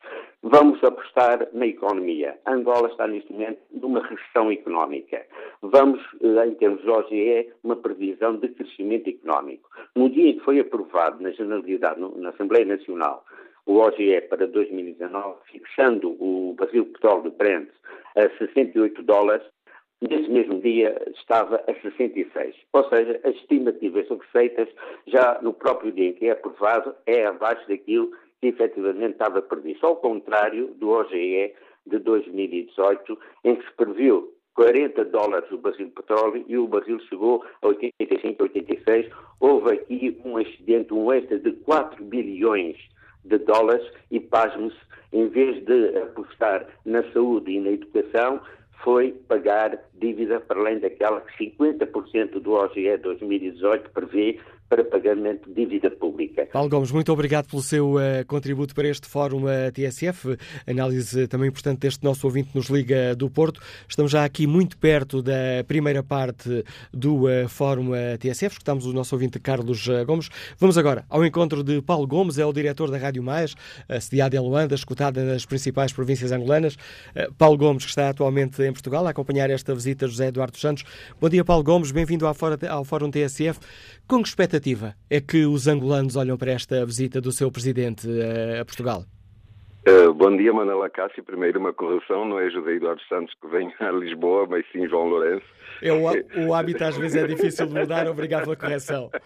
Vamos apostar na economia. Angola está, neste momento, numa recessão económica. Vamos, uh, em termos de OGE, uma previsão de crescimento económico. No dia em que foi aprovado na Generalidade, na Assembleia Nacional, o OGE para 2019, fixando o de petróleo de Brent a 68 dólares, Nesse mesmo dia estava a 66. Ou seja, as estimativas sobre receitas, já no próprio dia em que é aprovado, é abaixo daquilo que efetivamente estava previsto. Ao contrário do OGE de 2018, em que se previu 40 dólares o barril de petróleo e o barril chegou a 85, 86. Houve aqui um excedente, um extra de 4 bilhões de dólares e, pasmos, em vez de apostar na saúde e na educação, foi pagar dívida para além daquela que 50% do OGE 2018 prevê para pagamento de dívida pública. Paulo Gomes, muito obrigado pelo seu uh, contributo para este Fórum uh, TSF, análise também importante deste nosso ouvinte nos Liga do Porto. Estamos já aqui muito perto da primeira parte do uh, Fórum TSF, escutamos o nosso ouvinte Carlos Gomes. Vamos agora ao encontro de Paulo Gomes, é o diretor da Rádio Mais, sediada em Luanda, escutada nas principais províncias angolanas. Paulo Gomes, que está atualmente em Portugal a acompanhar esta visita, José Eduardo Santos. Bom dia, Paulo Gomes, bem-vindo ao Fórum TSF. Com que expectativa é que os angolanos olham para esta visita do seu presidente a Portugal? Uh, bom dia, Manela Cássio. Primeiro, uma correção: não é José Eduardo Santos que vem a Lisboa, mas sim João Lourenço. É, o, o hábito às vezes é difícil de mudar, obrigado pela correção.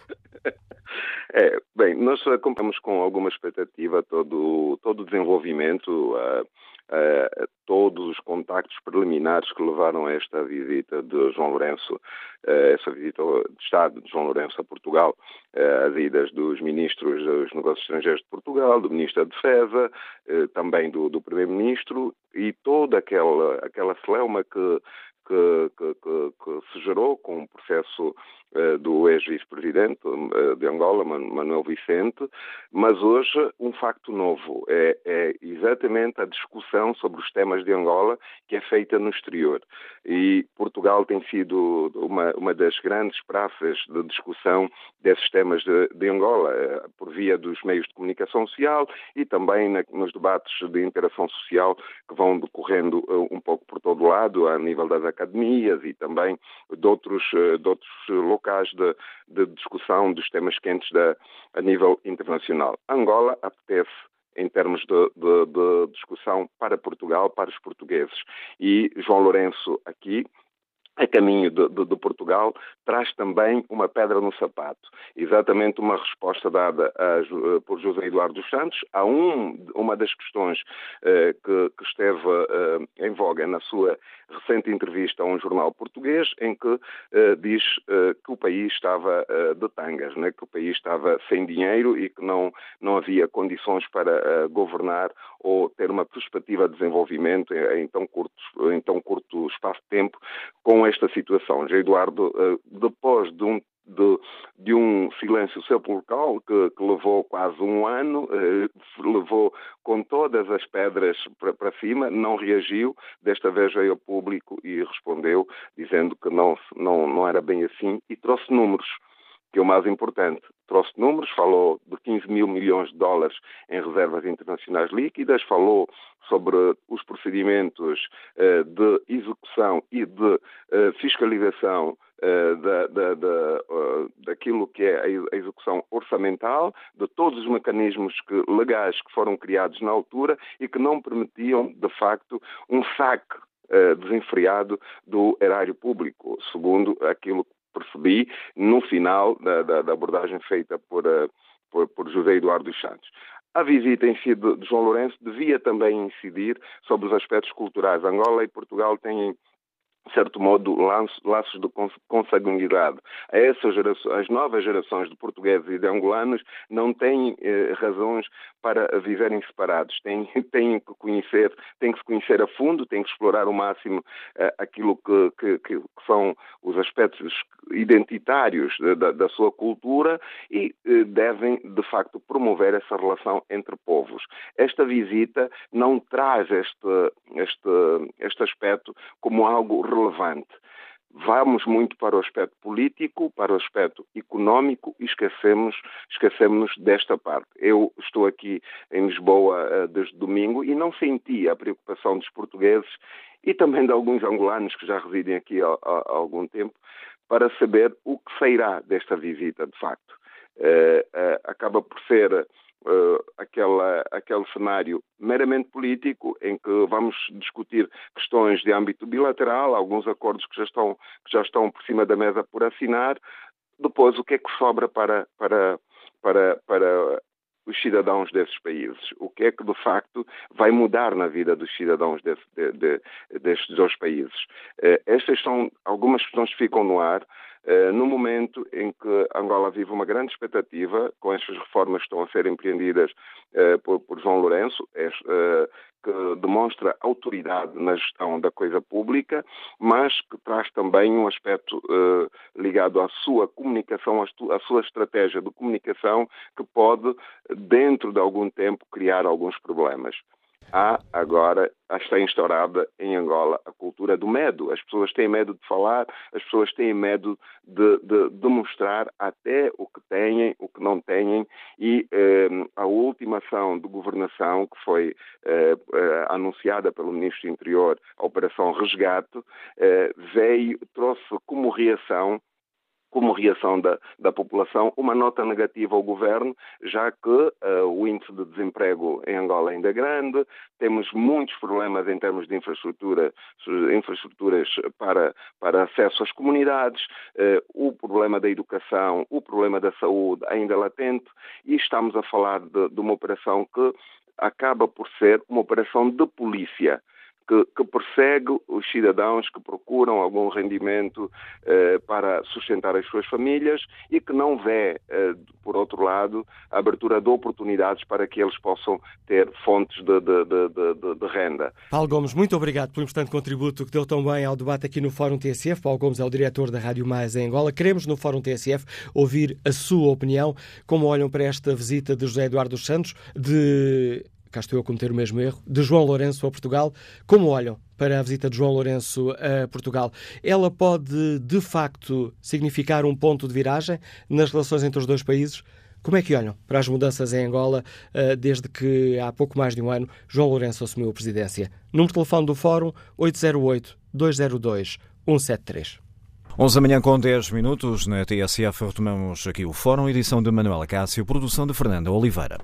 É, bem, nós acompanhamos com alguma expectativa todo, todo o desenvolvimento, uh, uh, todos os contactos preliminares que levaram a esta visita de João Lourenço, uh, essa visita de Estado de João Lourenço a Portugal, as idas dos ministros dos negócios estrangeiros de Portugal, do Ministro da Defesa, também do, do Primeiro-Ministro e toda aquela, aquela celeuma que que, que, que, que, se gerou com o processo uh, do ex-vice-presidente uh, de Angola, Manuel Vicente, mas hoje um facto novo é, é, exatamente a discussão sobre os temas de Angola que é feita no exterior. E Portugal tem sido uma, uma das grandes praças de discussão desses temas de, de Angola, uh, por via dos meios de comunicação social e também na, nos debates de interação social que vão decorrendo um pouco por todo lado, a nível das academias e também de outros, eh, de outros locais de, de discussão dos temas quentes da, a nível internacional. Angola apetece em termos de, de, de, discussão para Portugal, para os portugueses. E João Lourenço aqui a caminho de, de, de, Portugal, traz também uma pedra no sapato. Exatamente uma resposta dada a, a, por José Eduardo dos Santos a um, uma das questões eh, que, que, esteve eh, em voga na sua recente entrevista a um jornal português, em que eh, diz eh, que o país estava eh, de tangas, né? que o país estava sem dinheiro e que não, não havia condições para eh, governar ou ter uma perspectiva de desenvolvimento em, em, tão curto, em tão curto espaço de tempo com esta situação. Já Eduardo, eh, depois de um de, de, um silêncio sepulcral que, que, levou quase um ano, eh, levou com todas as pedras para cima, não reagiu, desta vez veio ao público e respondeu, dizendo que não, não, não era bem assim e trouxe números que é o mais importante. Trouxe números, falou de 15 mil milhões de dólares em reservas internacionais líquidas, falou sobre os procedimentos uh, de execução e de uh, fiscalização uh, da, da, da, daquilo que é a execução orçamental, de todos os mecanismos que, legais que foram criados na altura e que não permitiam, de facto, um saque desenfreado do erário público, segundo aquilo que percebi no final da, da, da abordagem feita por, uh, por, por, José Eduardo dos Santos. A visita em si de, de João Lourenço devia também incidir sobre os aspectos culturais. Angola e Portugal têm de certo modo, laços de consanguinidade. Essas gerações, as novas gerações de portugueses e de angolanos não têm eh, razões para viverem separados. Têm, têm, que conhecer, têm que se conhecer a fundo, têm que explorar ao máximo eh, aquilo que, que, que, são os aspectos identitários da, da sua cultura e eh, devem, de facto, promover essa relação entre povos. Esta visita não traz este, este, este aspecto como algo relevante. Vamos muito para o aspecto político, para o aspecto económico e esquecemos, esquecemos desta parte. Eu estou aqui em Lisboa uh, desde domingo e não senti a preocupação dos portugueses e também de alguns angolanos que já residem aqui há, há, há algum tempo para saber o que sairá desta visita, de facto. Uh, uh, acaba por ser uh, aquela, aquele cenário meramente político, em que vamos discutir questões de âmbito bilateral, alguns acordos que já estão, que já estão por cima da mesa por assinar. Depois, o que é que sobra para, para, para, para os cidadãos desses países? O que é que de facto vai mudar na vida dos cidadãos desse, de, de, destes dois países? Uh, estas são algumas questões que ficam no ar. Uh, no momento em que Angola vive uma grande expectativa com estas reformas que estão a ser empreendidas uh, por, João Lourenço, que demonstra autoridade na gestão da coisa pública, mas que traz também um aspecto ligado à sua comunicação, à sua estratégia de comunicação, que pode, dentro de algum tempo, criar alguns problemas há agora, está instaurada em Angola a cultura do medo. As pessoas têm medo de falar, as pessoas têm medo de, de, de mostrar até o que têm, o que não têm, e eh, a última ação de governação, que foi eh, eh, anunciada pelo Ministro do Interior, a Operação Resgate, eh, veio, trouxe como reação como reação da, da população, uma nota negativa ao governo, já que uh, o índice de desemprego em Angola ainda é grande, temos muitos problemas em termos de infraestrutura, infraestruturas para, para acesso às comunidades, uh, o problema da educação, o problema da saúde ainda latente, e estamos a falar de, de uma operação que acaba por ser uma operação de polícia que, que, persegue os cidadãos que procuram algum rendimento eh, para sustentar as suas famílias e que não vê, eh, por outro lado, a abertura de oportunidades para que eles possam ter fontes de, de, de, de, renda. Paulo Gomes, muito obrigado pelo importante contributo que deu tão bem ao debate aqui no Fórum TSF. Paulo Gomes é o diretor da Rádio Mais em Angola. Queremos, no Fórum TSF, ouvir a sua opinião, como olham para esta visita de José Eduardo Santos, de cá estou eu a cometer o mesmo erro, de João Lourenço a Portugal. Como olham para a visita de João Lourenço a Portugal? Ela pode, de facto, significar um ponto de viragem nas relações entre os dois países? Como é que olham para as mudanças em Angola eh, desde que há pouco mais de um ano João Lourenço assumiu a presidência? Número de telefone do Fórum 808-202-173. 11 da manhã com 10 minutos, na TSF retomamos aqui o Fórum, edição de Manuela Cássio, produção de Fernanda Oliveira.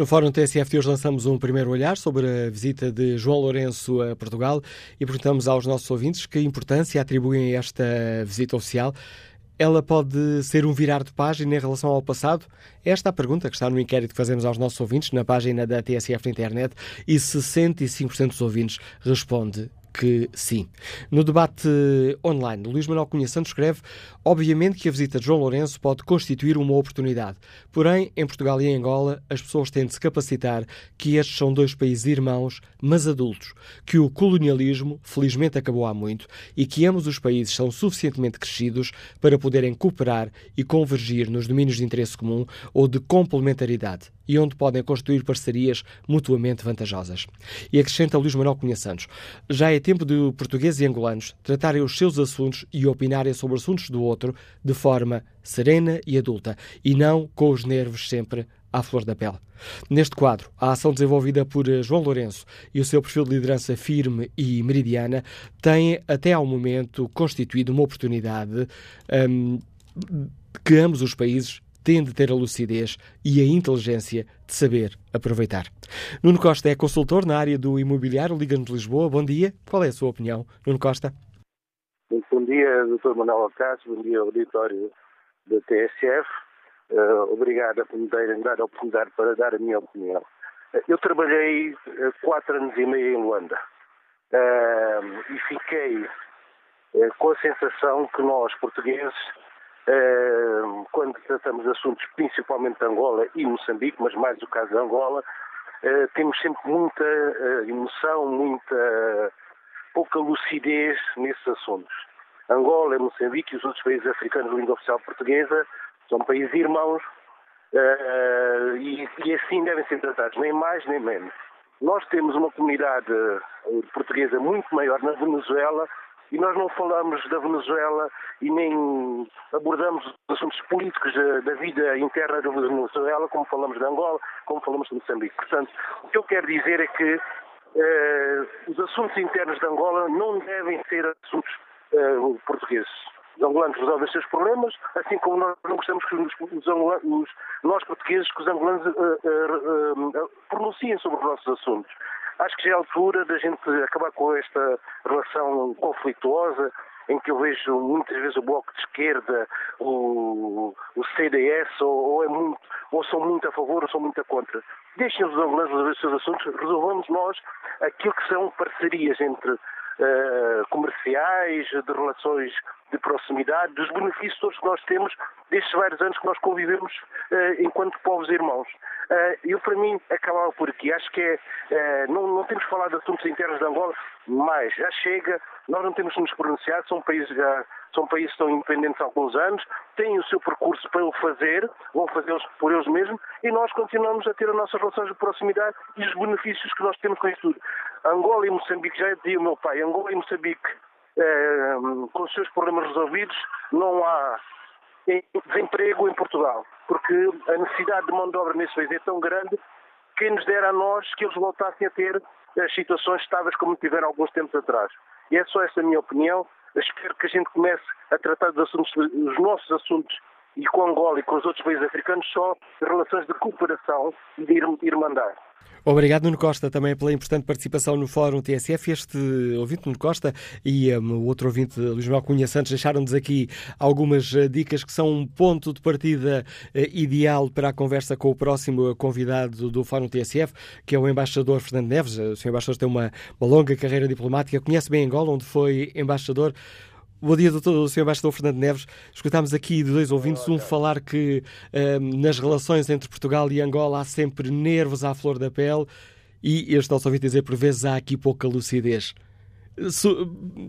No Fórum TSF de hoje lançamos um primeiro olhar sobre a visita de João Lourenço a Portugal e perguntamos aos nossos ouvintes que importância atribuem a esta visita oficial. Ela pode ser um virar de página em relação ao passado? Esta é a pergunta que está no inquérito que fazemos aos nossos ouvintes na página da TSF na internet e 65% dos ouvintes responde que sim. No debate online, Luís Manuel Cunha Santos escreve Obviamente que a visita de João Lourenço pode constituir uma oportunidade. Porém, em Portugal e em Angola, as pessoas têm de se capacitar que estes são dois países irmãos, mas adultos, que o colonialismo, felizmente, acabou há muito e que ambos os países são suficientemente crescidos para poderem cooperar e convergir nos domínios de interesse comum ou de complementaridade e onde podem construir parcerias mutuamente vantajosas. E acrescenta Luís Manuel Cunha Santos: já é tempo de portugueses e angolanos tratarem os seus assuntos e opinarem sobre assuntos do outro de forma serena e adulta, e não com os nervos sempre à flor da pele. Neste quadro, a ação desenvolvida por João Lourenço e o seu perfil de liderança firme e meridiana têm, até ao momento, constituído uma oportunidade um, que ambos os países têm de ter a lucidez e a inteligência de saber aproveitar. Nuno Costa é consultor na área do imobiliário, Liga-nos Lisboa. Bom dia. Qual é a sua opinião, Nuno Costa? Bom dia, Dr. Manuel Alcácio. Bom dia, auditório da TSF. Uh, eh, obrigado por me dar a oportunidade para dar a minha opinião. Eu trabalhei uh, quatro anos e meio em Luanda uh, e fiquei com a sensação que nós, portugueses, Uh, quando tratamos assuntos principalmente de Angola e Moçambique, mas mais o caso de Angola, uh, temos sempre muita uh, emoção, muita pouca lucidez nesses assuntos. Angola, Moçambique e os outros países africanos de língua oficial portuguesa são países irmãos e, e assim devem ser tratados, nem mais nem menos. Nós temos uma comunidade portuguesa muito maior na Venezuela e nós não falamos da Venezuela e nem abordamos os assuntos políticos da, vida interna da Venezuela como falamos de Angola, como falamos de Moçambique. Portanto, o que eu quero dizer é que eh, os assuntos internos de Angola não devem ser assuntos eh, portugueses. angolanos resolvem os seus problemas, assim como nós não gostamos que os, os, os nós portugueses, que os angolanos uh, uh, uh, pronunciem sobre os nossos assuntos. Acho que já é a altura da gente acabar com esta relação conflituosa em que eu vejo muitas vezes o Bloco de Esquerda, o, o CDS, ou, ou, é muito, ou são muito a favor ou são muito a contra. Deixem os angolanos resolver os seus assuntos, resolvamos nós aquilo que são parcerias entre uh, comerciais, de relações de proximidade, dos benefícios todos que nós temos destes vários anos que nós convivemos uh, enquanto povos irmãos. Uh, eu, para mim, acabava por aqui. Acho que é, não, não, temos falado de assuntos internos de Angola, mas já chega, nós não temos que nos pronunciar, são países, já, são países que estão independentes há alguns anos, têm o seu percurso para o fazer, vão fazê-los por eles mesmos, e nós continuamos a ter as nossas relações de proximidade e os benefícios que nós temos com isso tudo. Angola e Moçambique, já dizia o meu pai, Angola e Moçambique, uh, com os seus problemas resolvidos, não há desemprego em Portugal, porque a necessidade de mão de obra nesse país é tão grande que nos dera a nós que eles voltassem a ter as situações estáveis como tiveram alguns tempos atrás. E é só essa a minha opinião. Espero que a gente comece a tratar dos assuntos, os nossos assuntos e com Angola e com os outros países africanos só relações de cooperação e de irmandade. Obrigado, Nuno Costa, também pela importante participação no Fórum TSF. Este ouvinte, Nuno Costa, e um, o outro ouvinte, Luís Manuel Cunha Santos, deixaram-nos aqui algumas uh, dicas que são um ponto de partida uh, ideal para a conversa com o próximo convidado do Fórum TSF, que é o embaixador Fernando Neves. O senhor embaixador tem uma, uma longa carreira diplomática, conhece bem Angola, onde foi embaixador. Bom dia, doutor, Sr. Embaixador Fernando Neves. Escutámos aqui de dois ouvintes, um falar que um, nas relações entre Portugal e Angola há sempre nervos à flor da pele e este nosso ouvinte dizer por vezes há aqui pouca lucidez.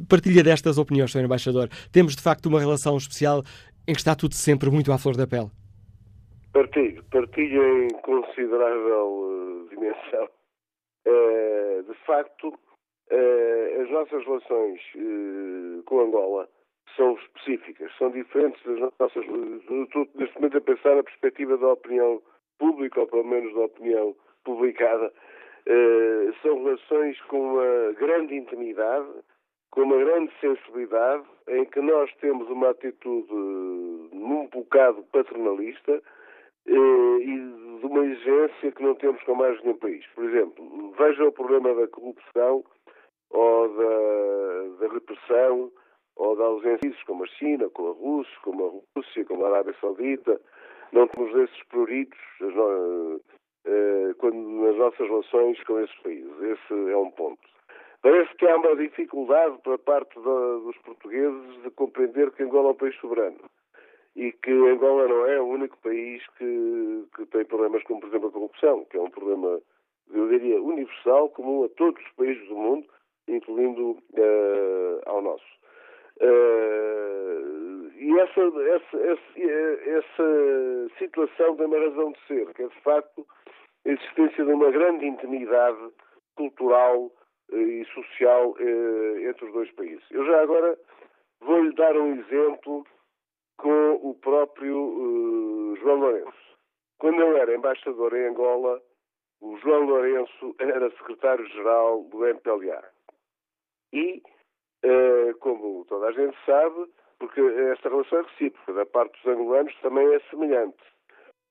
Partilha destas opiniões, Sr. Embaixador. Temos de facto uma relação especial em que está tudo sempre muito à flor da pele. Partilho, partilho em considerável uh, dimensão. Uh, de facto, as nossas relações uh, com Angola são específicas, são diferentes das nossas. Estou neste momento a pensar na perspectiva da opinião pública, ou pelo menos da opinião publicada. Uh, são relações com uma grande intimidade, com uma grande sensibilidade, em que nós temos uma atitude num bocado paternalista e de uma exigência que não temos com mais nenhum país. Por exemplo, veja o problema da corrupção ou da, da repressão ou da ausência como a China, como a Rússia, como a Rússia, como a Arábia Saudita. Não temos esses prioritos eh, quando, nas nossas relações com esses países. Esse é um ponto. Parece que há uma dificuldade para parte da, dos portugueses de compreender que Angola é um país soberano e que Angola não é o único país que, que tem problemas como, por exemplo, a corrupção, que é um problema, eu diria, universal, comum a todos os países do mundo, incluindo uh, ao nosso. Uh, e essa, essa, essa, essa, situação tem uma razão de ser, que é de facto a existência de uma grande intimidade cultural e social entre os dois países. Eu já agora vou-lhe dar um exemplo com o próprio João Lourenço. Quando eu era embaixador em Angola, o João Lourenço era secretário-geral do MPLA. E, uh, como toda a gente sabe, porque esta relação é recíproca, da parte dos angolanos também é semelhante.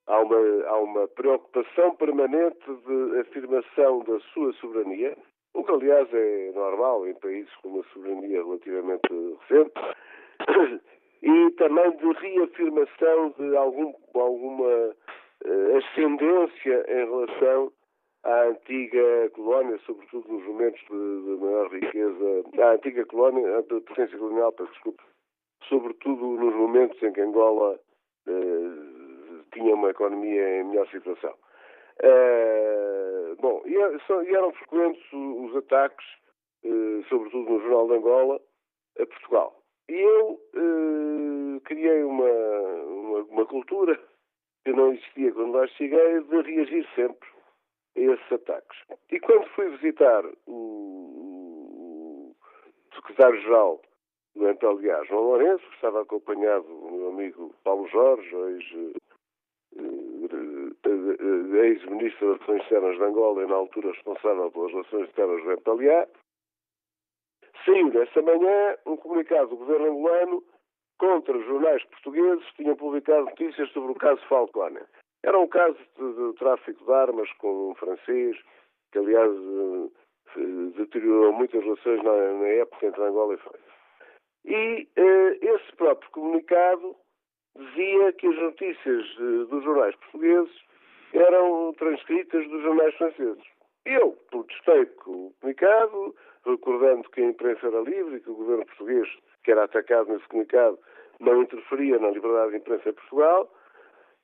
Há uma, há uma preocupação permanente de afirmação da sua soberania, o que, aliás, é normal em países com uma soberania relativamente recente, e também de reafirmação de algum, alguma uh, ascendência em relação à antiga colónia, sobretudo nos momentos de, de maior riqueza, à antiga colónia, da potência colonial, peço desculpa, sobretudo nos momentos em que Angola eh, tinha uma economia em melhor situação. Eh, bom, e, e, eram frequentes os ataques, eh, sobretudo no Jornal de Angola, a Portugal. E eu eh, criei uma, uma, uma cultura que não existia quando lá cheguei, de reagir sempre esses ataques. E quando fui visitar o, secretário-geral do MPLA, João Lourenço, que estava acompanhado do meu amigo Paulo Jorge, ex-ministro das Relações Externas de Angola e na altura responsável pelas Relações Externas do MPLA, saiu nessa manhã um comunicado do governo angolano contra jornais portugueses que tinham publicado notícias sobre o caso Falcone. Era um caso de, de tráfico de armas com um francês, que aliás eh, deteriorou muitas relações na, na, época entre Angola e França. E eh, esse próprio comunicado dizia que as notícias eh, dos jornais portugueses eram transcritas dos jornais franceses. Eu protestei com o comunicado, recordando que a imprensa era livre e que o governo português, que era atacado nesse comunicado, não interferia na liberdade de imprensa em Portugal.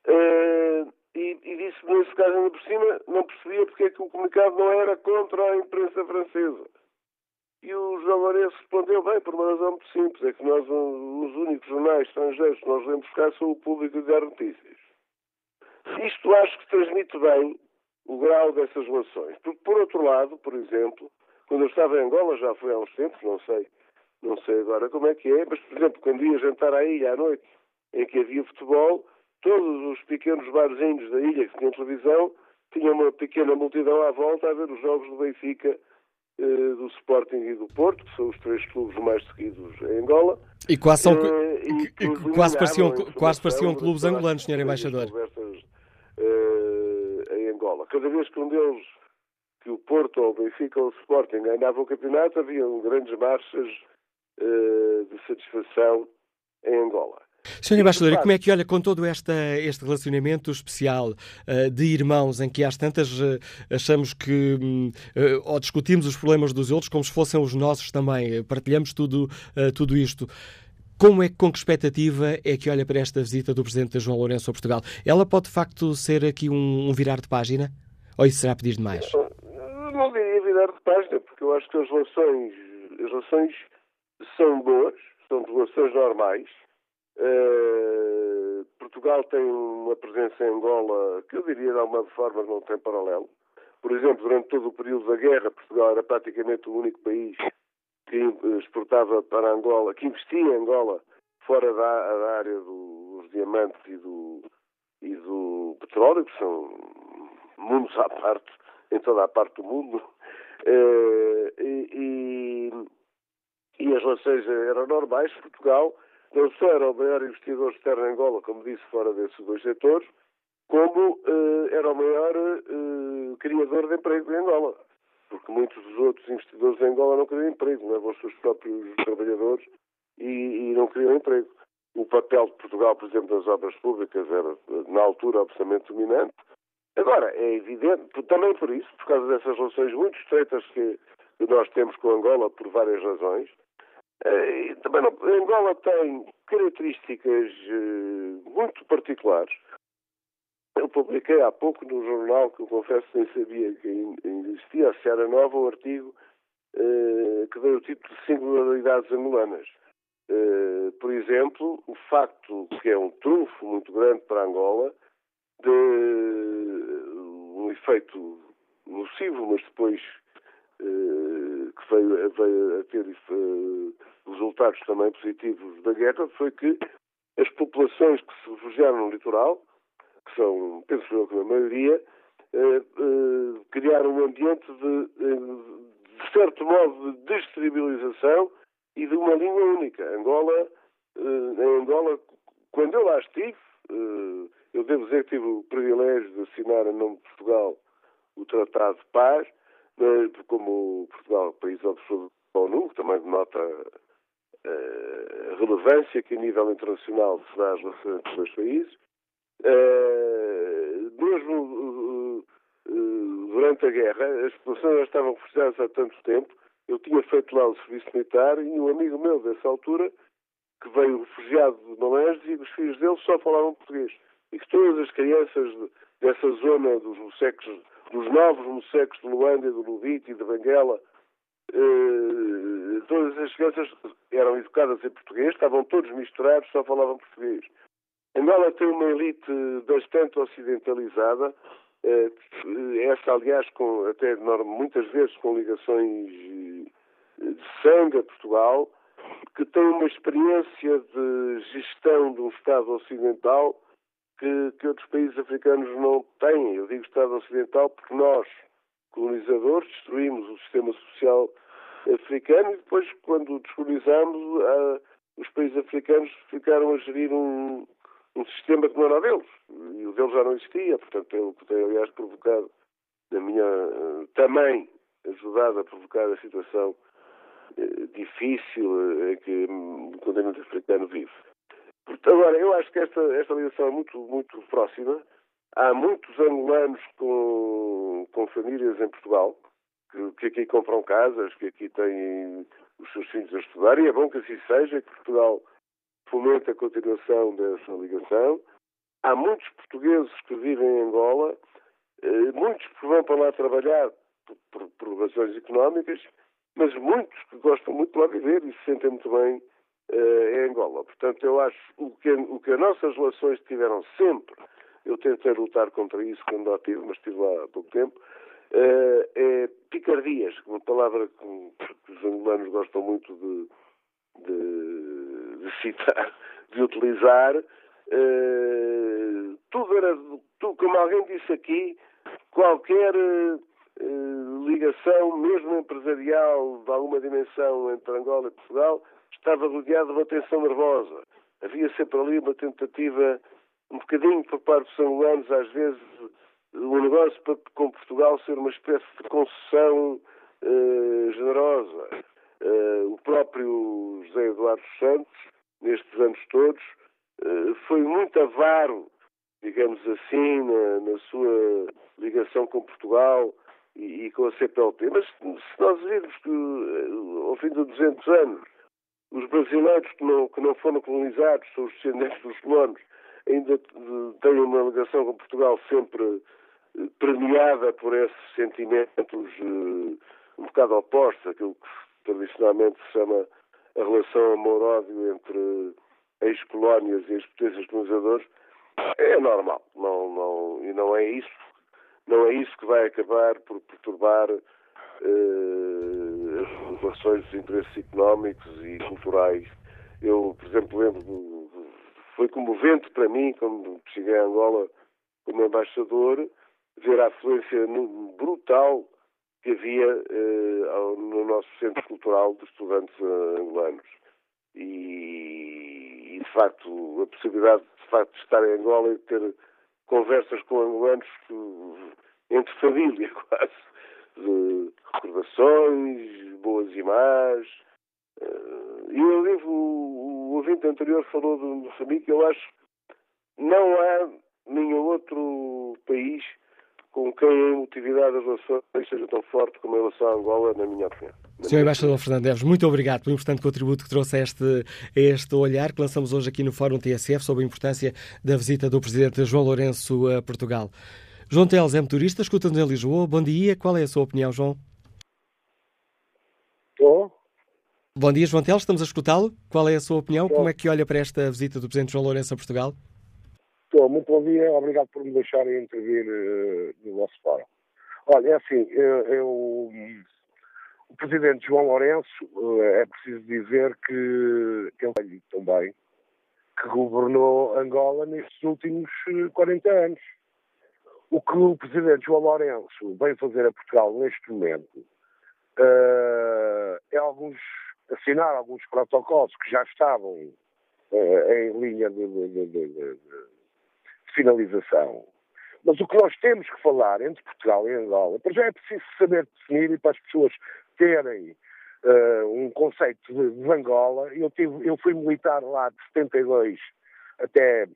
Uh, e, e disse nesse caso, ainda por cima, não percebia porque é que o comunicado não era contra a imprensa francesa. E o João Lourenço respondeu bem, por uma razão muito simples, é que nós, os únicos jornais estrangeiros que nós vemos buscar são o público de notícias. Isto acho que transmite bem o grau dessas relações. Porque, por outro lado, por exemplo, quando eu estava em Angola, já foi há uns tempos, não sei, não sei agora como é que é, mas, por exemplo, quando ia jantar à ilha à noite, em que havia futebol, todos os pequenos barzinhos da ilha que tinham televisão tinham uma pequena multidão à volta a ver os jogos do Benfica, eh, do Sporting e do Porto, que são os três clubes mais seguidos em Angola. E quase, são, uh, e, e, quase pareciam, quase pareciam clubes angolanos, Sr. Embaixador. Uh, em Angola. Cada vez que um deles, que o Porto ou o Benfica ou o Sporting ganhavam o campeonato, haviam grandes marchas uh, de satisfação em Angola. Sr. Embaixador, e como é que olha com todo esta, este relacionamento especial uh, de irmãos, em que às tantas uh, achamos que uh, ou discutimos os problemas dos outros como se fossem os nossos também, partilhamos tudo, tudo isto. Como é, com que expectativa é que olha para esta visita do Presidente João Lourenço a Portugal? Ela pode de facto ser aqui um, um virar de página? Ou isso será pedir demais? Não, não diria virar de página, porque eu acho que as relações, as relações são boas, são relações normais Uh, Portugal tem uma presença em Angola que eu diria de alguma forma não tem paralelo. Por exemplo, durante todo o período da guerra, Portugal era praticamente o único país que exportava para Angola, que investia em Angola fora da, da área dos diamantes e do, e do petróleo, que são mundos à parte, em toda a parte do mundo. Uh, e, e, e as relações eram normais. Portugal não só era o maior investidor externo em Angola, como disse, fora desses dois setores, como eh, era o maior eh, criador de emprego em Angola. Porque muitos dos outros investidores em Angola não queriam emprego, levam os seus próprios trabalhadores e, e não queriam emprego. O papel de Portugal, por exemplo, nas obras públicas era, na altura, absolutamente dominante. Agora, é evidente, também por isso, por causa dessas relações muito estreitas que nós temos com Angola, por várias razões, também não, Angola tem características uh, muito particulares. Eu publiquei há pouco no jornal, que eu confesso nem sabia que existia, a Seara Nova, um artigo uh, que deu o título de Singularidades Angolanas. Por exemplo, o facto que é um trunfo muito grande para Angola de um efeito nocivo, mas depois que veio, veio a ter resultados também positivos da guerra foi que as populações que se refugiaram no litoral, que são, penso eu a maioria, eh, criaram um ambiente de, de certo modo, de desestabilização e de uma língua única. Angola, em Angola, quando eu lá estive, eu devo dizer que tive o privilégio de assinar em nome de Portugal o Tratado de Paz, como Portugal, país observador da ONU, que também denota a relevância que a nível internacional se dá às relações entre os dois países. Uh, mesmo uh, durante a guerra, as populações já estavam refugiadas há tanto tempo. Eu tinha feito lá o serviço militar e um amigo meu dessa altura, que veio refugiado de Malange, dizia que os filhos dele só falavam português. E que todas as crianças dessa zona dos mosecos, dos novos mosecos de Luanda, do Lubite e de Benguela, uh, todas as crianças eram educadas em português, estavam todos misturados, só falavam português. Angola tem uma elite bastante ocidentalizada, uh, essa aliás com, até muitas vezes com ligações de sangue a Portugal, que tem uma experiência de gestão de um Estado ocidental que, que outros países africanos não têm. Eu digo Estado ocidental porque nós, colonizadores, destruímos o sistema social africano e depois, quando o descolonizamos, os países africanos ficaram a gerir um, um sistema que não era deles. E o deles já não existia, portanto, é o que tem, aliás, provocado, na minha. também ajudado a provocar a situação eh, difícil eh, em que o continente africano vive. Agora, eu acho que esta, esta ligação é muito, muito próxima. Há muitos angolanos com, com famílias em Portugal que, que aqui compram casas, que aqui têm os seus filhos a estudar, e é bom que assim seja, que Portugal fomente a continuação dessa ligação. Há muitos portugueses que vivem em Angola, eh, muitos que vão para lá trabalhar por, por, por razões económicas, mas muitos que gostam muito de lá viver e se sentem muito bem uh, em Angola. Portanto, eu acho o que, o que as nossas relações tiveram sempre, eu tentei lutar contra isso quando lá mas estive lá há pouco tempo, uh, é picardias, uma palavra que, os angolanos gostam muito de, de, de citar, de utilizar. Uh, tudo era, tudo, como alguém disse aqui, qualquer ligação, mesmo empresarial, de alguma dimensão entre Angola e Portugal, estava rodeado de uma tensão nervosa. Havia sempre ali uma tentativa, um bocadinho por parte dos angolanos, às vezes, o negócio com Portugal ser uma espécie de concessão uh, generosa. Uh, o próprio José Eduardo Santos, nestes anos todos, uh, foi muito avaro, digamos assim, na, na sua ligação com Portugal e, e, com a CPLP. Mas se nós virmos que, ao fim de 200 anos, os brasileiros que não, que não foram colonizados, são os descendentes dos colonos, ainda têm uma ligação com Portugal sempre eh, premiada por esses sentimentos uh, um bocado opostos, aquilo que tradicionalmente se chama a relação amor-ódio entre ex-colónias e ex-potências colonizadoras, é normal. Não, não, e não é isso, não é isso que vai acabar por perturbar uh, relações dos interesses económicos e culturais. Eu, por exemplo, lembro, foi comovente para mim, quando cheguei a Angola como embaixador, ver a afluência brutal que havia uh, no nosso centro cultural de estudantes uh, angolanos. E, e, de facto, a possibilidade de, facto, de estar em Angola e ter conversas com angolanos que, entre família quase, de recordações, boas e más. Uh, e o livro, o, ouvinte anterior falou de Moçambique, eu acho que não há nenhum outro país com quem a emotividade das relações seja tão forte como em relação a Angola, na minha opinião. Sr. Embaixador Fernando Neves, muito obrigado pelo importante contributo que trouxe a este, a este olhar que lançamos hoje aqui no Fórum TSF sobre a importância da visita do Presidente João Lourenço a Portugal. João Teles é motorista, escuta-nos em Lisboa. Bom dia, qual é a sua opinião, João? Estou. Bom dia, João Teles, estamos a escutá-lo. Qual é a sua opinião? Como é que olha para esta visita do Presidente João Lourenço a Portugal? Estou, muito bom dia, obrigado por me deixarem intervir uh, no vosso fórum. Olha, é assim, eu, eu, o Presidente João Lourenço, uh, é preciso dizer que ele também, que governou Angola nestes últimos 40 eh, anos. O que o Presidente João Lourenço vem fazer a Portugal neste momento uh, é alguns, assinar alguns protocolos que já estavam em linha de, de, de, de finalização. Mas o que nós temos que falar entre Portugal e Angola, para já é preciso saber definir e para as pessoas terem uh, um conceito de, de Angola. Eu, tive, eu fui militar lá de 72 até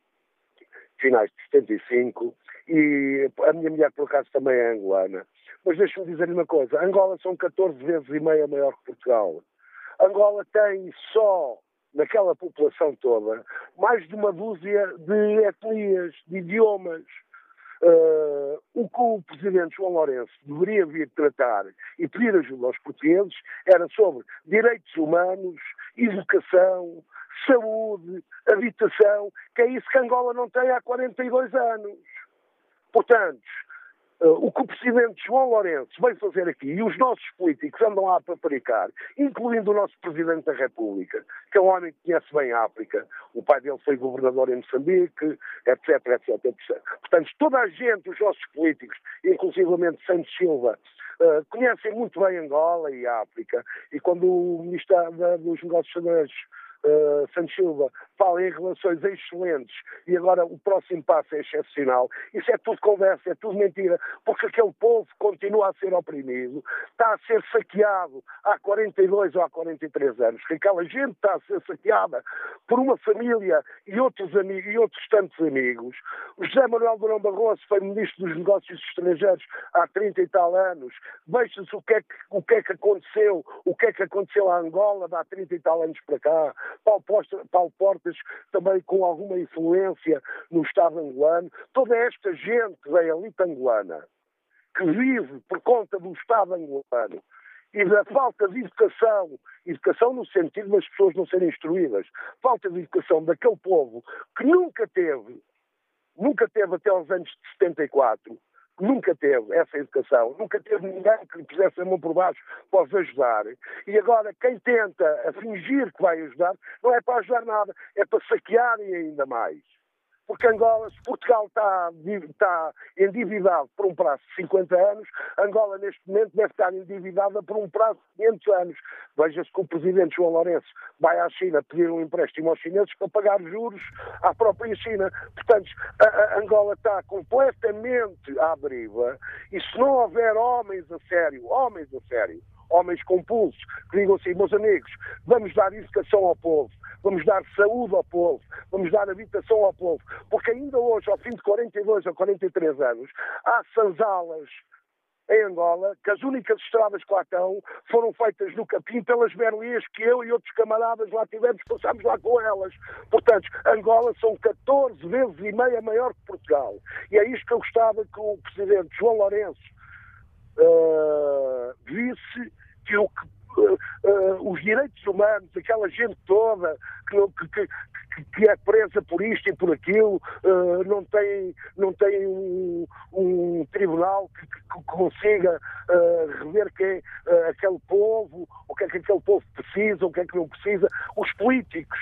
finais de 75 e a minha mulher, por acaso, também é angolana. Mas deixe-me dizer-lhe uma coisa: Angola são 14 vezes e meia maior que Portugal. Angola tem só naquela população toda, mais de uma dúzia de etnias, de idiomas. Uh, o que o presidente João Lourenço deveria vir tratar e pedir ajuda aos portugueses era sobre direitos humanos, educação, saúde, habitação, que é isso que Angola não tem há 42 anos. Portanto, o que o presidente João Lourenço veio fazer aqui e os nossos políticos andam a paparicar, incluindo o nosso presidente da República, que é um homem que conhece bem a África, o pai dele foi governador em Moçambique, etc, etc, etc. Portanto, toda a gente, os nossos políticos, inclusivamente Santos Silva, uh, conhecem muito bem Angola e África. E quando o ministro dos Negócios Estrangeiros uh, Santos Silva fala em relações excelentes e agora o próximo passo é excepcional. Isso é tudo conversa, é tudo mentira, porque aquele povo continua a ser oprimido, está a ser saqueado há 42 ou há 43 anos, que aquela gente está a ser saqueada por uma família e outros amigos e outros tantos amigos. O José Manuel Durão Barroso foi ministro dos Negócios Estrangeiros há 30 e tal anos. Veja-se o que, é que, o que é que aconteceu, o que é que aconteceu a Angola há 30 e tal anos para cá. Paulo, Portas também com alguma influência no Estado angolano. Toda esta gente da elite angolana que vive por conta do Estado angolano e da falta de educação, educação no sentido das pessoas não serem instruídas, falta de educação daquele povo que nunca teve, nunca teve até aos anos de 74, nunca teve essa educação, nunca teve ninguém que lhe pusesse a mão por baixo para os ajudar. E agora, quem tenta fingir que vai ajudar, não é para ajudar nada, é para saquearem ainda mais porque Angola, se Portugal está, está endividado por um prazo de 50 anos, Angola neste momento deve estar endividada por um prazo de 500 anos. Veja-se que o presidente João Lourenço vai à China pedir um empréstimo aos chineses para pagar juros à própria China. Portanto, a, a Angola está completamente à deriva e se não houver homens a sério, homens a sério, homens com pulsos, que digam assim, meus amigos, vamos dar educação ao povo, vamos dar saúde ao povo, vamos dar habitação ao povo, porque ainda hoje, ao fim de 42 ou 43 anos, há sanzalas em Angola, que as únicas estradas que lá estão foram feitas no capim pelas berlias que eu e outros camaradas lá tivemos, passámos lá com elas. Portanto, Angola são 14 vezes e meia maior que Portugal. E é isto que eu gostava que o Presidente João Lourenço uh, visse que o que uh, uh, os direitos humanos, aquela gente toda que, que, que, é presa por isto e por aquilo, uh, não tem, não tem um, um tribunal que, que consiga rever quem aquele povo, o que é que aquele povo precisa, o que é que não precisa. Os políticos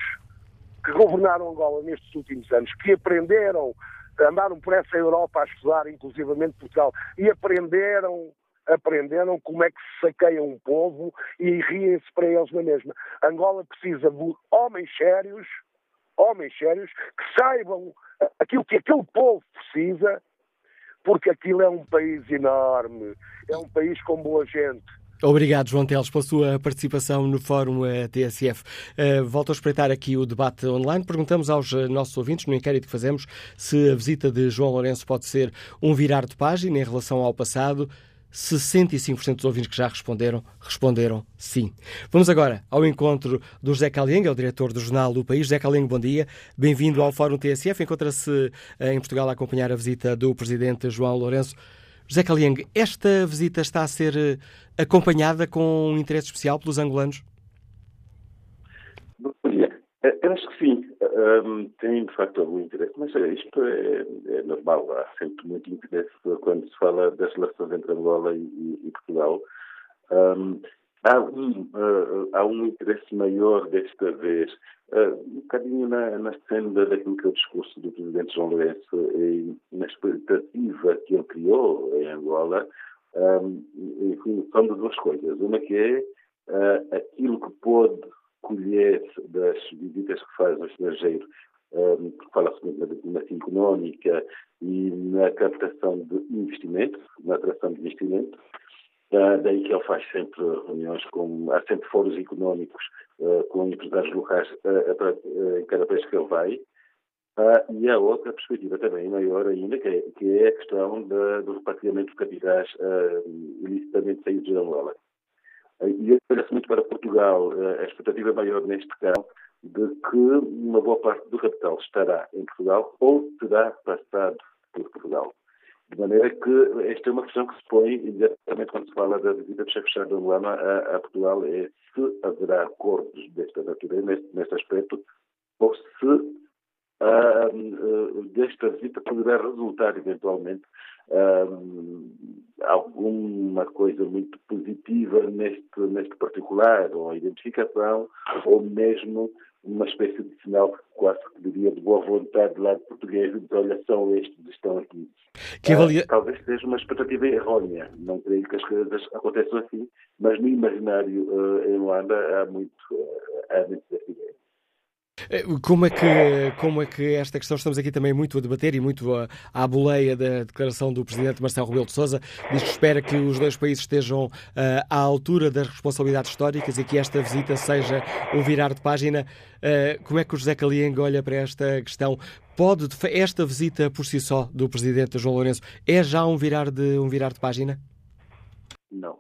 que governaram Angola nestes últimos anos, que aprenderam andaram por essa Europa a estudar, inclusivamente Portugal, e aprenderam aprenderam como é que se saqueia um povo e riem-se para eles na mesma. Angola precisa de homens sérios, homens sérios, que saibam aquilo que aquele povo precisa, porque aquilo é um país enorme, é um país com boa gente. Obrigado, João Teles, pela sua participação no Fórum eh, TSF. Uh, volto a espreitar aqui o debate online. Perguntamos aos eh, nossos ouvintes, no inquérito que fazemos, se a visita de João Lourenço pode ser um virar de página em relação ao passado. 65% dos ouvintes que já responderam, responderam sim. Vamos agora ao encontro do José Calenga, é o diretor do jornal do País. José Calenga, bom dia. Bem-vindo ao Fórum TSF. Encontra-se eh, em Portugal a acompanhar a visita do presidente João Lourenço. José Calenga, esta visita está a ser eh, acompanhada com um interesse especial pelos angolanos? Bom dia. Eh, eu acho que sim um, tem de facto algum interesse, mas isto é, é, normal, há sempre muito interesse quando se fala das relações entre Angola e, e Portugal. Um, há, um, uh, há um interesse maior desta vez, uh, um bocadinho na, na senda daquilo que é o discurso do Presidente João Lourenço e na expectativa que ele criou em Angola, um, enfim, são de duas coisas. Uma que é uh, aquilo que pode colher das visitas que faz ao estrangeiro, um, fala-se muito na diplomacia económica e na captação de investimento, na atração de investimento. Uh, daí que ele faz sempre reuniões com, há sempre fóruns económicos uh, com empresários locais uh, em cada país que ele vai. e há outra perspectiva também maior ainda, que é, que é a questão da, do repatriamento de capitais ilicitamente saídos de Angola. E olha-se muito para Portugal. Eh, a expectativa maior neste caso de que uma boa parte do capital estará em Portugal ou terá passado por Portugal. De maneira que esta é uma questão que se põe imediatamente quando se fala da visita do chefe de Estado angolano a, a, Portugal, é se haverá acordos desta natureza, neste, neste aspecto, ou se uh, desta visita poderá resultar eventualmente alguma coisa muito positiva neste, neste particular, ou a identificação, ou mesmo uma espécie de sinal quase que diria de boa vontade do lado português de olha, são estes estão aqui. Que avalia... uh, talvez seja uma expectativa errónea. Não creio que as coisas aconteçam assim, mas no imaginário uh, em Luanda há muito, uh, há muito dessa ideia. Como é, que, como é que esta questão, estamos aqui também muito a debater e muito a, à boleia da declaração do Presidente Marcelo Rebelo de Sousa, diz que espera que os dois países estejam uh, à altura das responsabilidades históricas e que esta visita seja um virar de página. Uh, como é que o José Caliengo olha para esta questão? Pode, esta visita por si só do Presidente João Lourenço, é já um virar de, um virar de página? Não.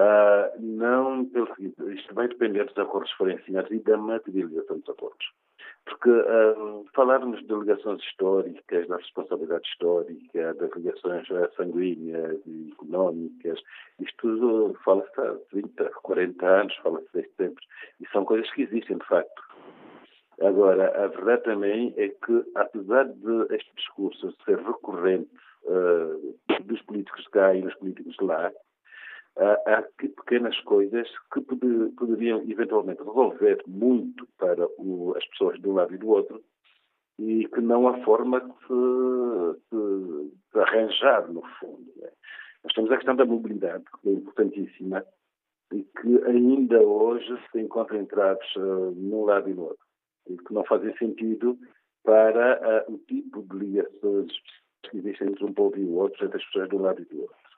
Uh, não, isto vai depender dos acordos que forem assinados e da materialização dos acordos. Porque uh, falarmos de delegações históricas, da responsabilidade histórica, das ligações sanguíneas e económicas, isto fala-se há 30, 40 anos, fala-se desde sempre, e são coisas que existem de facto. Agora, a verdade também é que, apesar de este discurso ser recorrente uh, dos políticos de cá e dos políticos de lá, há pequenas coisas que poderiam eventualmente resolver muito para o, as pessoas de um lado e do outro e que não há forma de se, de arranjar, no fundo. Né? Nós temos a questão da mobilidade, que é importantíssima e que ainda hoje se encontra entraves uh, num lado e no outro e que não fazem sentido para uh, o tipo de ligações que existem entre um povo e o outro, entre as pessoas de um lado e do outro.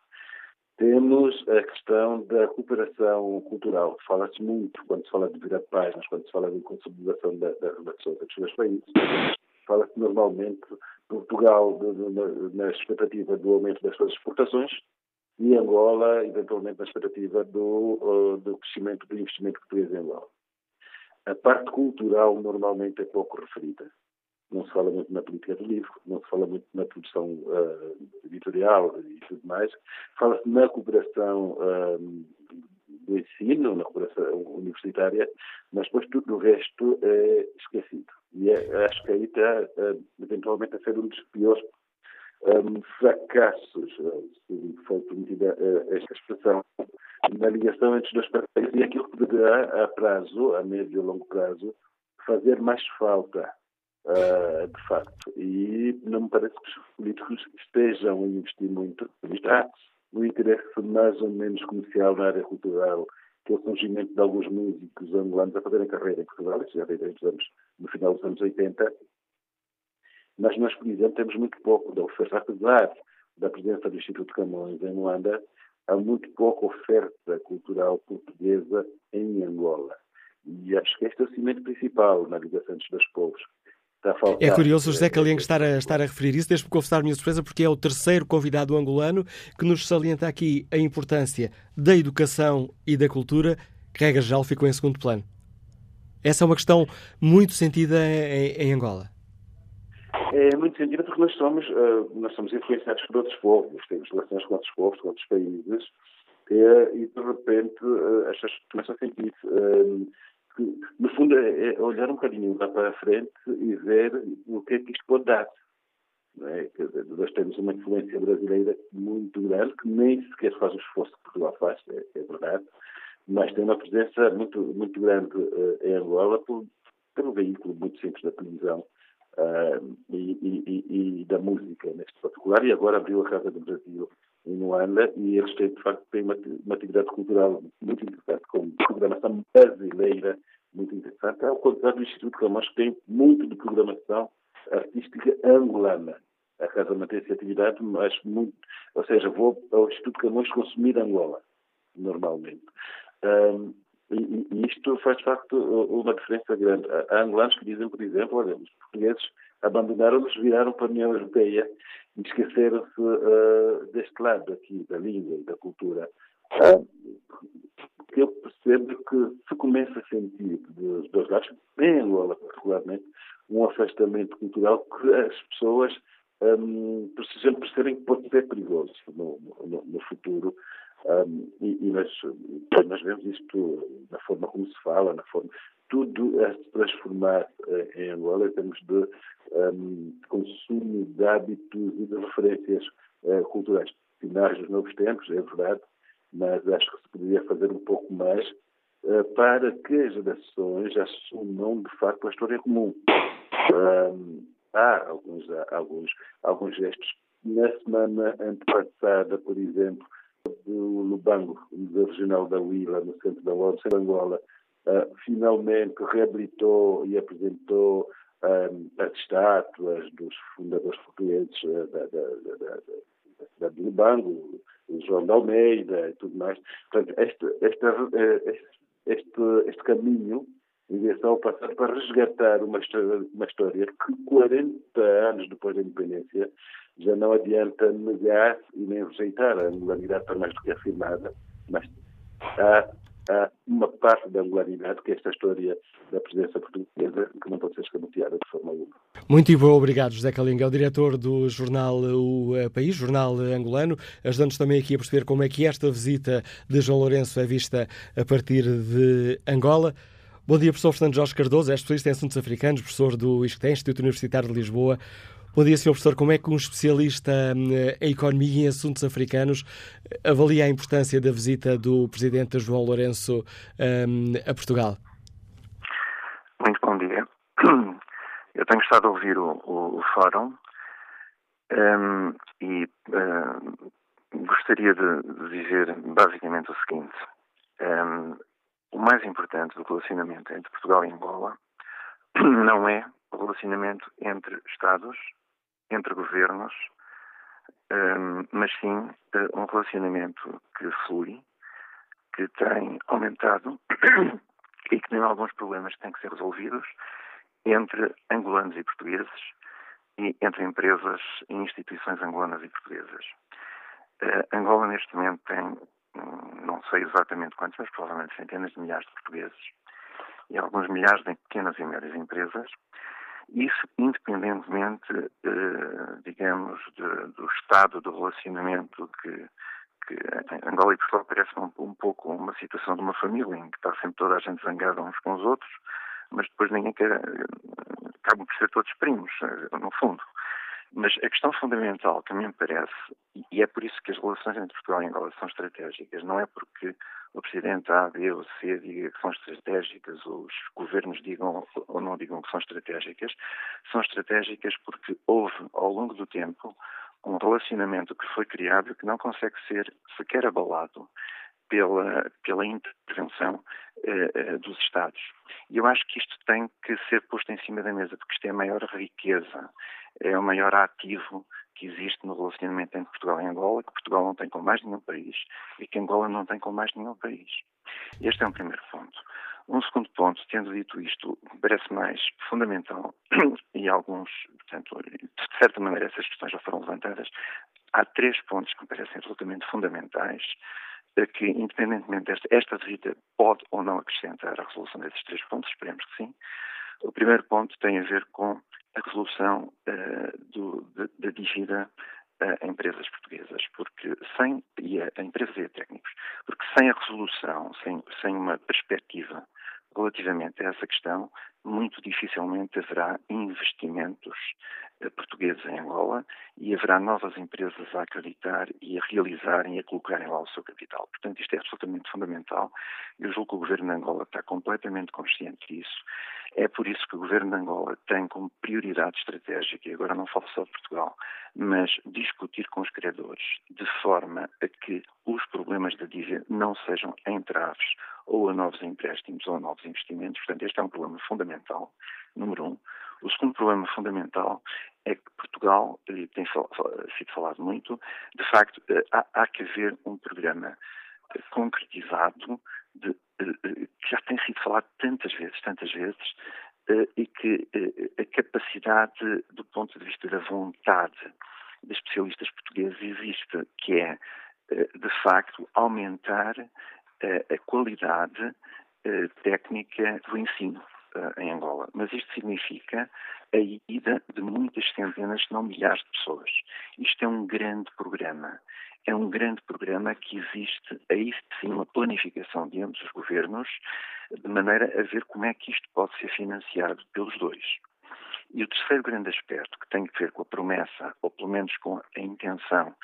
Temos a questão da cooperação cultural. Fala-se muito quando se fala de virar páginas, quando se fala de consolidação da, da relação entre os dois países. Fala-se normalmente Portugal de, de, na expectativa do aumento das suas exportações e Angola, eventualmente, na expectativa do, uh, do crescimento do investimento português em Angola. A parte cultural normalmente é pouco referida não se fala muito na política do livro, não se fala muito na produção uh, editorial e tudo mais. Fala-se na cooperação uh, do ensino, na cooperação universitária, mas depois tudo o resto é esquecido. E é, acho que aí está, uh, eventualmente, a ser um dos piores um, fracassos, se for permitida esta expressão, na ligação entre os dois países e aquilo que poderá, a prazo, a médio e longo prazo, fazer mais falta Uh, de facto. E não me parece que os políticos estejam a investir muito. Há um interesse mais ou menos comercial na área cultural, que é o surgimento de alguns músicos angolanos a fazerem carreira em Portugal, isso já desde anos, no final dos anos 80. Mas nós, por exemplo, temos muito pouco da oferta, apesar da presença do Instituto Camões em Luanda, há muito pouca oferta cultural portuguesa em Angola. E acho que este é o cimento principal na ligação dos dois povos. É curioso o José Calengo estar a, estar a referir isso, deixe-me confessar a minha surpresa, porque é o terceiro convidado angolano que nos salienta aqui a importância da educação e da cultura, que regra geral ficou em segundo plano. Essa é uma questão muito sentida em, em Angola. É muito sentida porque nós somos, uh, nós somos influenciados por outros povos, temos relações com outros povos, com outros países, uh, e de repente uh, as pessoas começam a sentir que, no fundo, é, é olhar um bocadinho lá para a frente e ver o que é que isto pode dar. É? Nós temos uma influência brasileira muito grande, que nem sequer faz o esforço que Portugal faz, é, é verdade, mas tem uma presença muito, muito grande uh, em Angola por, pelo veículo muito simples da televisão uh, e, e, e, da música, neste particular, e agora abriu a Casa do Brasil em Luanda e eles têm, de facto, têm uma, uma atividade cultural muito interessante, com programação brasileira muito interessante, ao contrário do Instituto Camões, que tem muito de programação artística angolana. A casa mantém essa atividade, mas muito, ou seja, vou ao Instituto Camões consumir Angola, normalmente. Um, e, e, isto faz, de facto, uma diferença grande. Há angolanos que dizem, por exemplo, olha, os portugueses abandonaram-nos, viraram para a União Europeia e esqueceram-se uh, deste lado aqui, da língua e da cultura. Uh, eu percebo que se começa a sentir dos dois lados, em Angola particularmente, um afastamento cultural que as pessoas um, precisam perceberem que pode ser perigoso no, no, no futuro. Um, e, e nós, nós, vemos isto na forma como se fala, na forma. Tudo a se transformar uh, em Angola em termos de um, consumo de hábitos e de referências uh, culturais. Finais dos novos tempos, é verdade, mas acho que se poderia fazer um pouco mais uh, para que as gerações assumam, de facto, a história comum. Um, há alguns, alguns, alguns gestos. Na semana antepassada, por exemplo, do Lubango, Museu Regional da Huila, no centro da Angola, uh, finalmente reabilitou e apresentou um, as estátuas dos fundadores portugueses uh, da, da, da, da cidade de Lubango, João de Almeida e tudo mais. Portanto, este, este, este, este caminho em direção ao passado para resgatar uma história, uma história que 40 anos depois da independência já não adianta negar e nem rejeitar a angularidade está mais do que afirmada, mas há, há, uma parte da angularidade que é esta história da presença portuguesa que não pode ser escamoteada de forma alguma. Muito bom, obrigado, José Calinga, é o diretor do jornal O eh, País, jornal angolano, ajudando-nos também aqui a perceber como é que esta visita de João Lourenço é vista a partir de Angola. Bom dia, professor Fernando Jorge Cardoso, é especialista em assuntos africanos, professor do ISCTE, Instituto Universitário de Lisboa. Bom dia, Sr. Professor. Como é que um especialista hum, em economia e em assuntos africanos avalia a importância da visita do Presidente João Lourenço um, a Portugal? Muito bom dia. Eu tenho estado a ouvir o, o, o fórum um, e um, gostaria de dizer basicamente o seguinte. Um, o mais importante do relacionamento entre Portugal e Angola não é o relacionamento entre Estados entre governos, um, mas sim uh, um relacionamento que flui, que tem aumentado e que tem alguns problemas que têm que ser resolvidos entre angolanos e portugueses e entre empresas e instituições angolanas e portuguesas. Uh, Angola, neste momento, tem, um, não sei exatamente quantos, mas provavelmente centenas de milhares de portugueses e alguns milhares de pequenas e médias empresas isso independentemente, eh, digamos, de, do estado do relacionamento que, que Angola e Portugal parecem um, um, pouco uma situação de uma família em que está sempre toda a gente zangada uns com os outros, mas depois ninguém quer, acabam por ser todos primos, eh, no fundo. Mas a questão fundamental que me parece, e é por isso que as relações entre Portugal e Angola são estratégicas, não é porque o Presidente A, B ou C diga que são estratégicas, ou os governos digam ou não digam que são estratégicas, são estratégicas porque houve, ao longo do tempo, um relacionamento que foi criado que não consegue ser sequer abalado pela, pela intervenção eh, eh, dos Estados. E eu acho que isto tem que ser posto em cima da mesa, porque isto é a maior riqueza, é o maior ativo que existe no relacionamento entre Portugal e Angola, que Portugal não tem com mais nenhum país e que Angola não tem com mais nenhum país. Este é um primeiro ponto. Um segundo ponto, tendo dito isto, parece mais fundamental, e alguns, portanto, de certa maneira essas questões já foram levantadas, há três pontos que me parecem absolutamente fundamentais que, independentemente desta esta visita, pode ou não acrescentar à resolução desses três pontos, esperemos que sim. O primeiro ponto tem a ver com a resolução uh, do, da dívida a empresas portuguesas, porque sem, e a, a empresas e a técnicos, porque sem a resolução, sem, sem uma perspectiva relativamente a essa questão, muito dificilmente haverá investimentos eh, portugueses em Angola e haverá novas empresas a acreditar e a realizarem e a colocarem lá o seu capital. Portanto, isto é absolutamente fundamental. Eu julgo que o governo de Angola está completamente consciente disso. É por isso que o governo de Angola tem como prioridade estratégica, e agora não falo só de Portugal, mas discutir com os credores de forma a que os problemas da dívida não sejam entraves ou a novos empréstimos ou a novos investimentos. Portanto, este é um problema fundamental, número um. O segundo problema fundamental é que Portugal, e tem sido falado muito, de facto, eh, há, há que haver um programa eh, concretizado de, eh, que já tem sido falado tantas vezes, tantas vezes, e que a capacidade do ponto de vista da vontade de especialistas portugueses existe, que é, de facto, aumentar a qualidade técnica do ensino em Angola. Mas isto significa a ida de muitas centenas, se não milhares de pessoas. Isto é um grande programa. É um grande programa que existe, aí sim, uma planificação de ambos os governos, de maneira a ver como é que isto pode ser financiado pelos dois. E o terceiro grande aspecto, que tem a ver com a promessa, ou pelo menos com a intenção,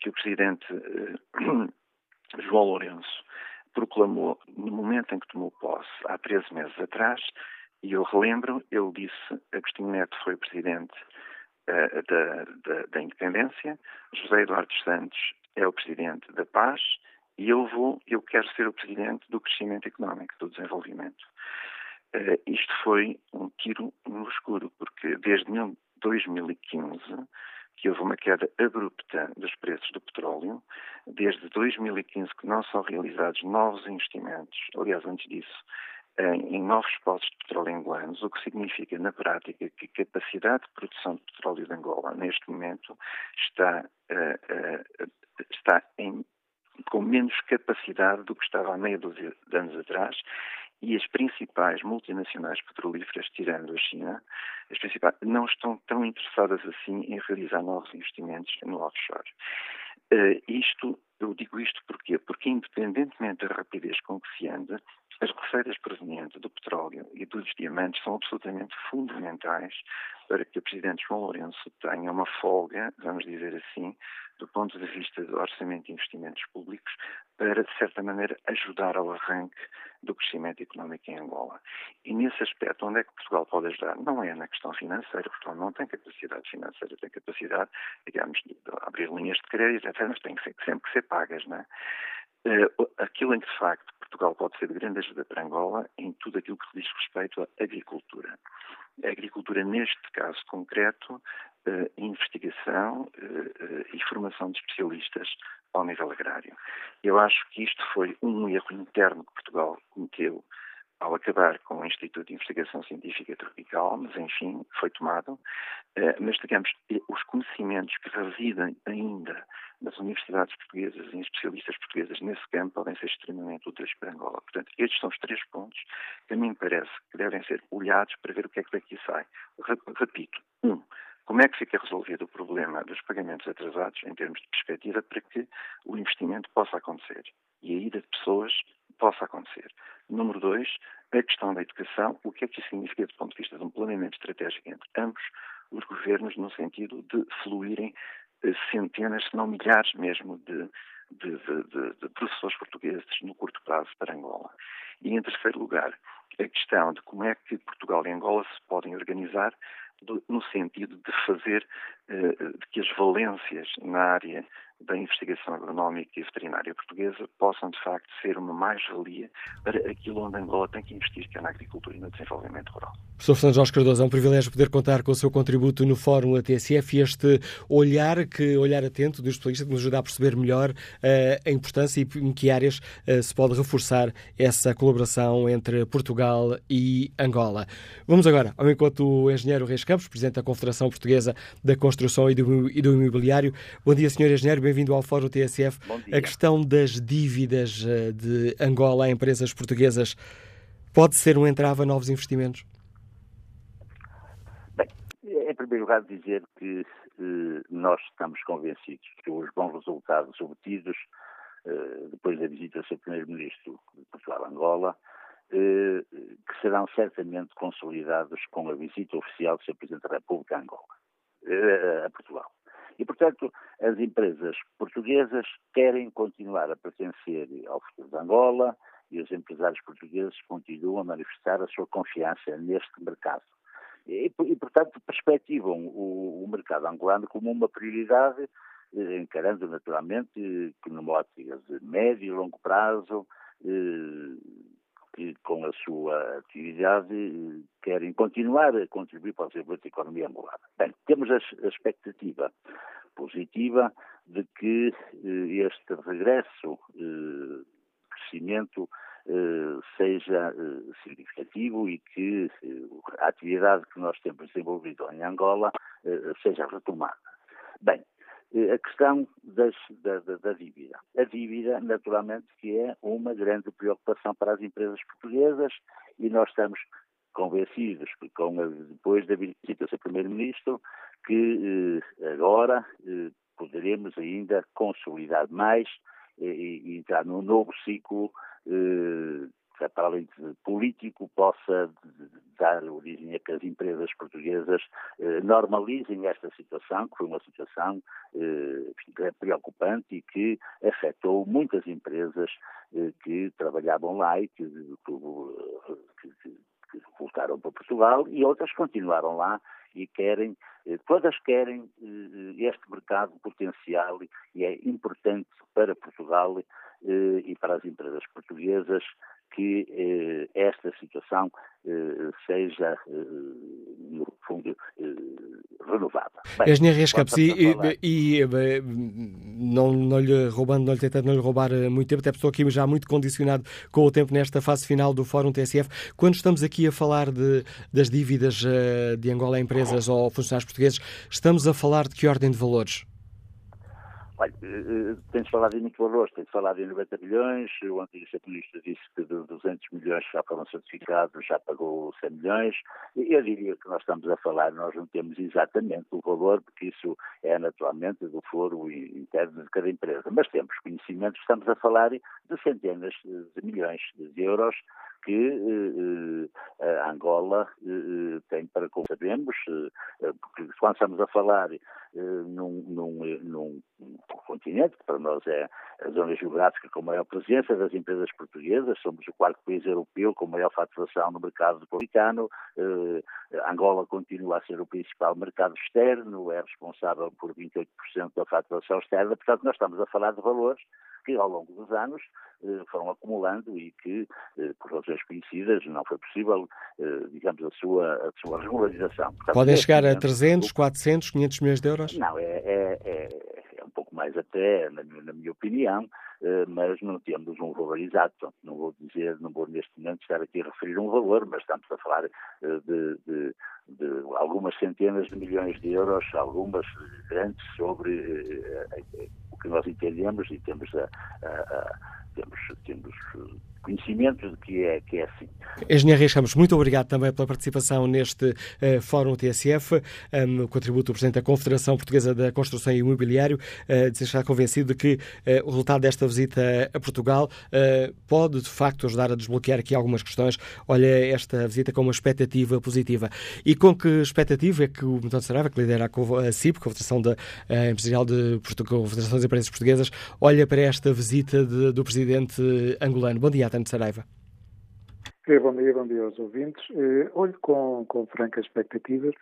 que o Presidente eh, João Lourenço proclamou no momento em que tomou posse, há 13 meses atrás, e eu relembro, ele disse, Agostinho Neto foi presidente uh, da, da, da, Independência, José Eduardo Santos é o presidente da Paz e eu vou, eu quero ser o presidente do crescimento económico, do desenvolvimento. Uh, isto foi um tiro no escuro, porque desde 2015 que houve uma queda abrupta dos preços do petróleo, desde 2015 que não são realizados novos investimentos, aliás, antes disso, em, novos postos de petróleo angolanos, o que significa, na prática, que a capacidade de produção de petróleo de Angola, neste momento, está, uh, uh, está em, com menos capacidade do que estava há meia dúzia de anos atrás e as principais multinacionais petrolíferas, tirando a China, as principais, não estão tão interessadas assim em realizar novos investimentos no offshore. Uh, isto, eu digo isto porquê? Porque, independentemente da rapidez com que se anda, as receitas provenientes do petróleo e dos diamantes são absolutamente fundamentais para que o Presidente João Lourenço tenha uma folga, vamos dizer assim, do ponto de vista do orçamento de investimentos públicos, para, de certa maneira, ajudar ao arranque do crescimento económico em Angola. E nesse aspecto, onde é que Portugal pode ajudar? Não é na questão financeira, Portugal não tem capacidade financeira, tem capacidade, digamos, de abrir linhas de crédito, mas tem que sempre que ser pagas, não é? Uh, aquilo em que, de facto, Portugal pode ser de grande ajuda para Angola em tudo aquilo que diz respeito à agricultura. A agricultura, neste caso concreto, uh, investigação uh, e formação de especialistas ao nível agrário. Eu acho que isto foi um erro interno que Portugal cometeu ao acabar com o Instituto de Investigação Científica Tropical, mas enfim, foi tomado. Eh, mas, digamos, os conhecimentos que residem ainda nas universidades portuguesas e em especialistas portugueses nesse campo podem ser extremamente úteis para Angola. Portanto, estes são os três pontos que a mim parece que devem ser olhados para ver o que é que daqui sai. Repito, um, como é que fica resolvido o problema dos pagamentos atrasados em termos de perspectiva para que o investimento possa acontecer e a ida de pessoas possa acontecer? Número dois, a questão da educação, o que é que isso significa do ponto de vista de um planeamento estratégico entre ambos os governos no sentido de fluírem eh, centenas, se não milhares mesmo, de, de, de, de, professores portugueses no curto prazo para Angola. E, em terceiro lugar, a questão de como é que Portugal e Angola se podem organizar no sentido de fazer eh, de que as valências na área da investigação agronómica e veterinária portuguesa possam, de facto, ser uma mais-valia para aquilo onde Angola tem que investir, que é na agricultura e no desenvolvimento rural. Professor Fernando Jorge Cardoso, é um privilégio poder contar com o seu contributo no Fórum ATSF e este olhar, que olhar atento do especialista que nos ajuda a perceber melhor uh, a importância e em que áreas uh, se pode reforçar essa colaboração entre Portugal e Angola. Vamos agora ao encontro do engenheiro Reis Campos, Presidente da Confederação Portuguesa da Construção e do, e do Imobiliário. Bom dia, senhor engenheiro bem-vindo ao Fórum TSF. A questão das dívidas eh, de Angola a empresas portuguesas pode ser um entrave a novos investimentos? Bem, em primeiro lugar, dizer que eh, nós estamos convencidos que os bons resultados obtidos eh, depois da visita do seu Primeiro-Ministro de Portugal a Angola, eh, que serão certamente consolidados com a visita oficial do Sr. Presidente da República a Angola, eh, a Portugal. E, portanto, as empresas portuguesas querem continuar a pertencer ao futuro de Angola e os empresários portugueses continuam a manifestar a sua confiança neste mercado. E, e portanto, perspectivam o, o, mercado angolano como uma prioridade, eh, encarando naturalmente que numa ótica de médio e longo prazo, eh, que com a sua atividade eh, querem continuar a contribuir para o desenvolvimento da economia angolana. Bem, temos a, expectativa positiva de que eh, este regresso, eh, crescimento, seja significativo e que a atividade que nós temos desenvolvido em Angola seja retomada. Bem, a questão das, da, da, da, dívida. A dívida, naturalmente, que é uma grande preocupação para as empresas portuguesas e nós estamos convencidos que com a, depois da visita do Primeiro-Ministro que eh, agora eh, poderemos ainda consolidar mais eh, e, entrar num novo ciclo eh, para além de político, possa dar origem a que as empresas portuguesas eh, normalizem esta situação, que foi uma situação eh, preocupante e que afetou muitas empresas eh, que trabalhavam lá e que, que, que, que voltaram para Portugal e outras continuaram lá e querem, eh, todas querem eh, este mercado potencial e é importante para Portugal e para as empresas portuguesas que eh, esta situação eh, seja, eh, no fundo, renovada. Bem, Engenheiro Reis Campos, e, e, e, não, não lhe roubando, não lhe tentando não lhe roubar muito tempo, até estou aqui já muito condicionado com o tempo nesta fase final do Fórum TSF. Quando estamos aqui a falar de, das dívidas de Angola a empresas ou funcionários portugueses, estamos a falar de que ordem de valores? Olha, eh, tem-se falado em muito valores, tem-se falado em 90 milhões, o antigo setorista disse que de 200 milhões já foram certificados, já pagou 100 milhões, eu diria que nós estamos a falar, nós não temos exatamente o valor, porque isso é naturalmente do foro interno de cada empresa, mas temos conhecimento, estamos a falar de centenas de milhões de euros que eh, eh, a Angola eh, tem para, sabemos, porque quando estamos a falar num, num, num, continente, que para nós é a zona geográfica com maior presença das empresas portuguesas, somos o quarto país europeu com maior faturação no mercado americano, Angola continua a ser o principal mercado externo, é responsável por 28% da faturação externa, portanto nós estamos a falar de valores que ao longo dos anos eh, foram acumulando e que, eh, por razões conhecidas, não foi possível, eh, digamos, a sua, a sua regularização. Portanto, Podem chegar a 300, 400, 500 milhões de euros? Não, é, é, é, mais até, na, na minha opinião, mas não temos um valor exato. Não vou dizer, não vou neste momento estar aqui a referir um valor, mas estamos a falar de, de, de algumas centenas de milhões de euros, algumas grandes, sobre o que nós entendemos e temos a, a, a temos, temos conhecimento de que é, que é assim. Engenheiro Reis muito obrigado também pela participação neste uh, Fórum TSF, um, o contributo do Presidente da Confederação Portuguesa da Construção e Imobiliário, uh, convencido de que uh, o resultado desta visita a Portugal pode, de facto, ajudar a desbloquear aqui algumas questões. Olha esta visita com uma expectativa positiva. E com que expectativa é que o António Saraiva, que lidera a CIP, Confederação da, Empresarial de Portugal, Confederação das Empresas Portuguesas, olha para esta visita de, do Presidente angolano. Bom dia, António Saraiva. É, bom dia, bom dia aos ouvintes. Eh, olho com, com francas expectativas,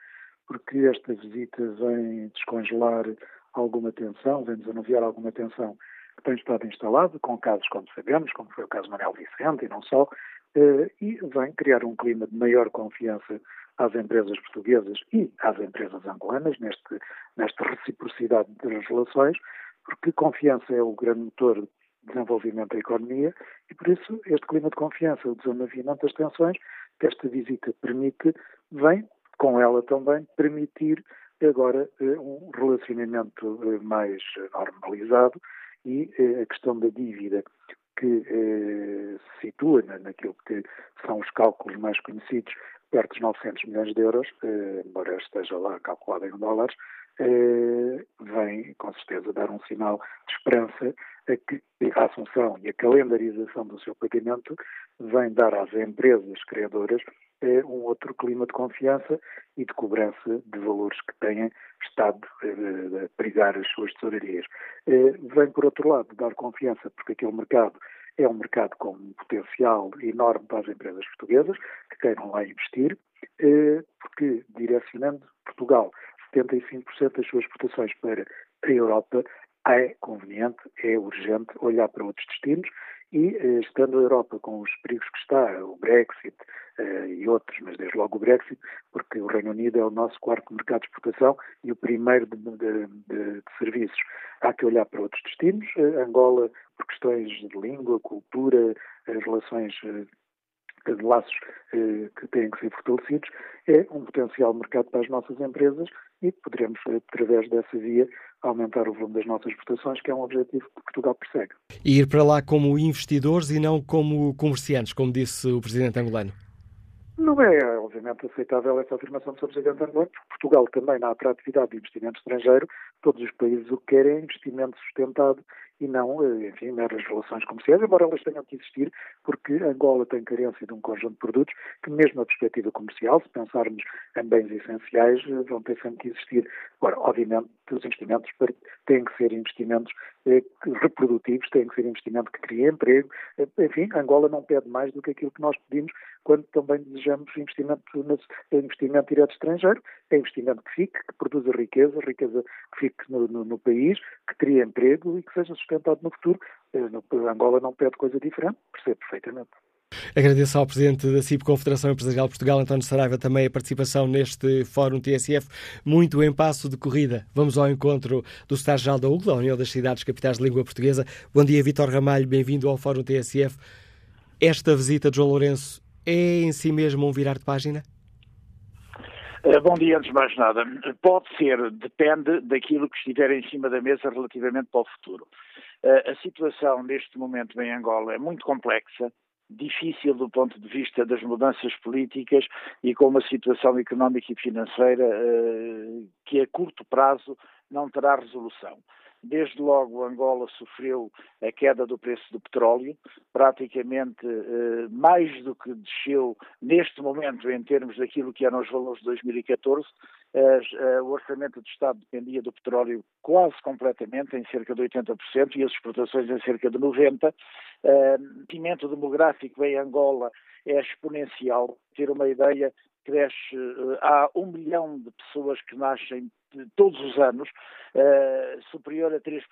porque esta visita vem descongelar alguma tensão, vem desanuviar alguma tensão que tem estado instalada, com casos, como sabemos, como foi o caso Manuel Vicente e não só, eh, e vem criar um clima de maior confiança às empresas portuguesas e às empresas angolanas, neste, nesta reciprocidade das relações, porque confiança é o grande motor desenvolvimento da economia e, por isso, este clima de confiança, o desanuviamento das tensões que esta visita permite, vem com ela também permitir agora eh, um relacionamento eh, mais normalizado e eh, a questão da dívida que se situa naquilo que são os cálculos mais conhecidos, perto dos 900 milhões de euros, embora esteja lá calculado em dólares, vem com certeza dar um sinal de esperança a que a assunção e a calendarização do seu pagamento vem dar às empresas criadoras eh, um outro clima de confiança e de cobrança de valores que têm estado eh, a perigar as suas tesourarias. Eh, vem, por outro lado, dar confiança porque aquele mercado é um mercado com um potencial enorme para as empresas portuguesas que queiram lá investir, porque direcionando Portugal 75% das suas exportações para a Europa, é conveniente, é urgente olhar para outros destinos e, eh, estando a Europa com os perigos que está, o Brexit eh, e outros, mas desde logo o Brexit, porque o Reino Unido é o nosso quarto mercado de exportação e o primeiro de, de, de, de serviços, há que olhar para outros destinos. Eh, Angola, por questões de língua, cultura, relações de laços eh, que têm que ser fortalecidos, é um potencial mercado para as nossas empresas e poderemos, através dessa via, aumentar o volume das nossas exportações, que é um objetivo que Portugal persegue. E ir para lá como investidores e não como comerciantes, como disse o Presidente angolano? Não é, obviamente, aceitável essa afirmação do Sr. Presidente angolano, porque Portugal também, na atratividade de investimento estrangeiro, todos os países o que querem é investimento sustentado e não, eh, enfim, meras relações comerciais, embora elas tenham que existir, porque Angola tem carência de um conjunto de produtos que, mesmo na perspectiva comercial, se pensarmos em bens essenciais, eh, vão ter sempre que existir. Agora, obviamente, que os investimentos têm que ser investimentos eh, reprodutivos, têm que ser investimentos que criem emprego. Eh, enfim, Angola não pede mais do que aquilo que nós pedimos quando também desejamos investimento, investimento direto estrangeiro. É investimento que fique, que produza riqueza, riqueza que fique no, no, no país, que crie emprego e que seja sustentado no futuro. No, Angola não pede coisa diferente, percebe perfeitamente. Agradeço ao Presidente da CIP, Confederação Empresarial Portugal, António Saraiva, também a participação neste Fórum TSF, muito em passo de corrida. Vamos ao encontro do Secretário-Geral da UGLA, União das Cidades Capitais de Língua Portuguesa. Bom dia, Vitor Ramalho, bem-vindo ao Fórum TSF. Esta visita de João Lourenço é em si mesmo um virar de página? Eh, bom dia, antes de mais nada. Pode ser, depende daquilo que estiver em cima da mesa relativamente para o futuro. Eh, a situação neste momento em Angola é muito complexa, difícil do ponto de vista das mudanças políticas e com uma situação económica e financeira eh, que a curto prazo não terá resolução. Desde logo, Angola sofreu a queda do preço do petróleo, praticamente eh, mais do que desceu neste momento em termos daquilo que eram os valores de 2014. Eh, o orçamento do Estado dependia do petróleo quase completamente, em cerca de 80%, e as exportações em cerca de 90%. Eh, o crescimento demográfico em Angola é exponencial. Ter uma ideia, cresce, há um milhão de pessoas que nascem todos os anos, uh, superior a 3%,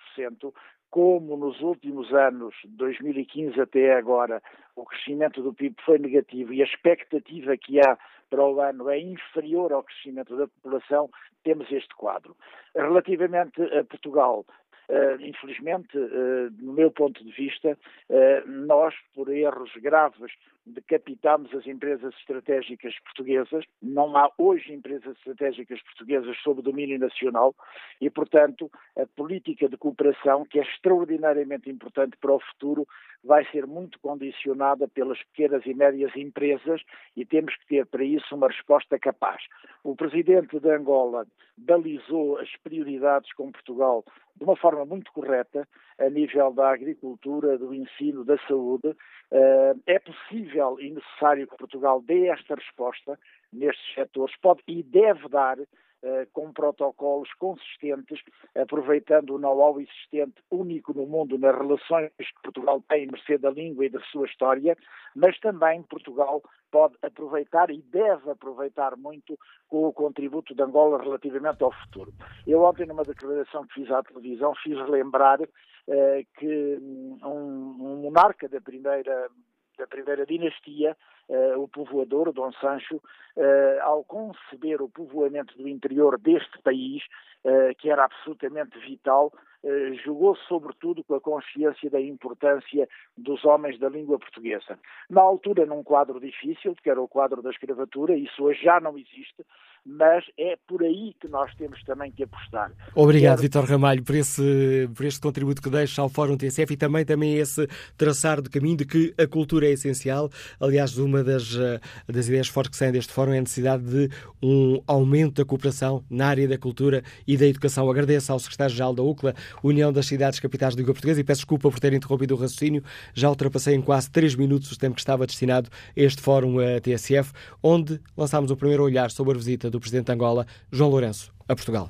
como nos últimos anos, 2015 até agora, o crescimento do PIB foi negativo e a expectativa que há para o ano é inferior ao crescimento da população, temos este quadro. Relativamente a Portugal, infelizmente, uh, no meu ponto de vista, uh, nós, por erros graves, decapitámos as empresas estratégicas portuguesas. Não há hoje empresas estratégicas portuguesas sob domínio nacional e, portanto, a política de cooperação, que é extraordinariamente importante para o futuro, vai ser muito condicionada pelas pequenas e médias empresas e temos que ter para isso uma resposta capaz. O presidente de Angola balizou as prioridades com Portugal de uma forma muito correta, a nível da agricultura, do ensino, da saúde. Eh, é possível e necessário que Portugal dê esta resposta nestes setores, pode e deve dar com protocolos consistentes, aproveitando o know-how existente único no mundo nas relações que Portugal tem, mercê da língua e da sua história, mas também Portugal pode aproveitar e deve aproveitar muito com o contributo de Angola relativamente ao futuro. Eu ontem, numa declaração que fiz à televisão, fiz lembrar eh, que um, um monarca da primeira da primeira dinastia, uh, o povoador, Dom Sancho, uh, ao conceber o povoamento do interior deste país, uh, que era absolutamente vital, jogou sobretudo com a consciência da importância dos homens da língua portuguesa. Na altura, num quadro difícil, que era o quadro da escravatura, isso hoje já não existe, mas é por aí que nós temos também que apostar. Obrigado, Quero... Vitor Ramalho, por, esse, por este contributo que deixa ao Fórum TSF e também, também esse traçar de caminho de que a cultura é essencial. Aliás, uma das, eh, das ideias fortes que saem deste Fórum é a necessidade de um aumento da cooperação na área da cultura e da educação. Agradeço ao Secretário-Geral da UCLA, União das Cidades Capitais de Língua Portuguesa, e peço desculpa por ter interrompido o raciocínio. Já ultrapassei em quase três minutos o tempo que estava destinado a este Fórum a TSF, onde lançámos o primeiro olhar sobre a visita do Presidente de Angola, João Lourenço, a Portugal.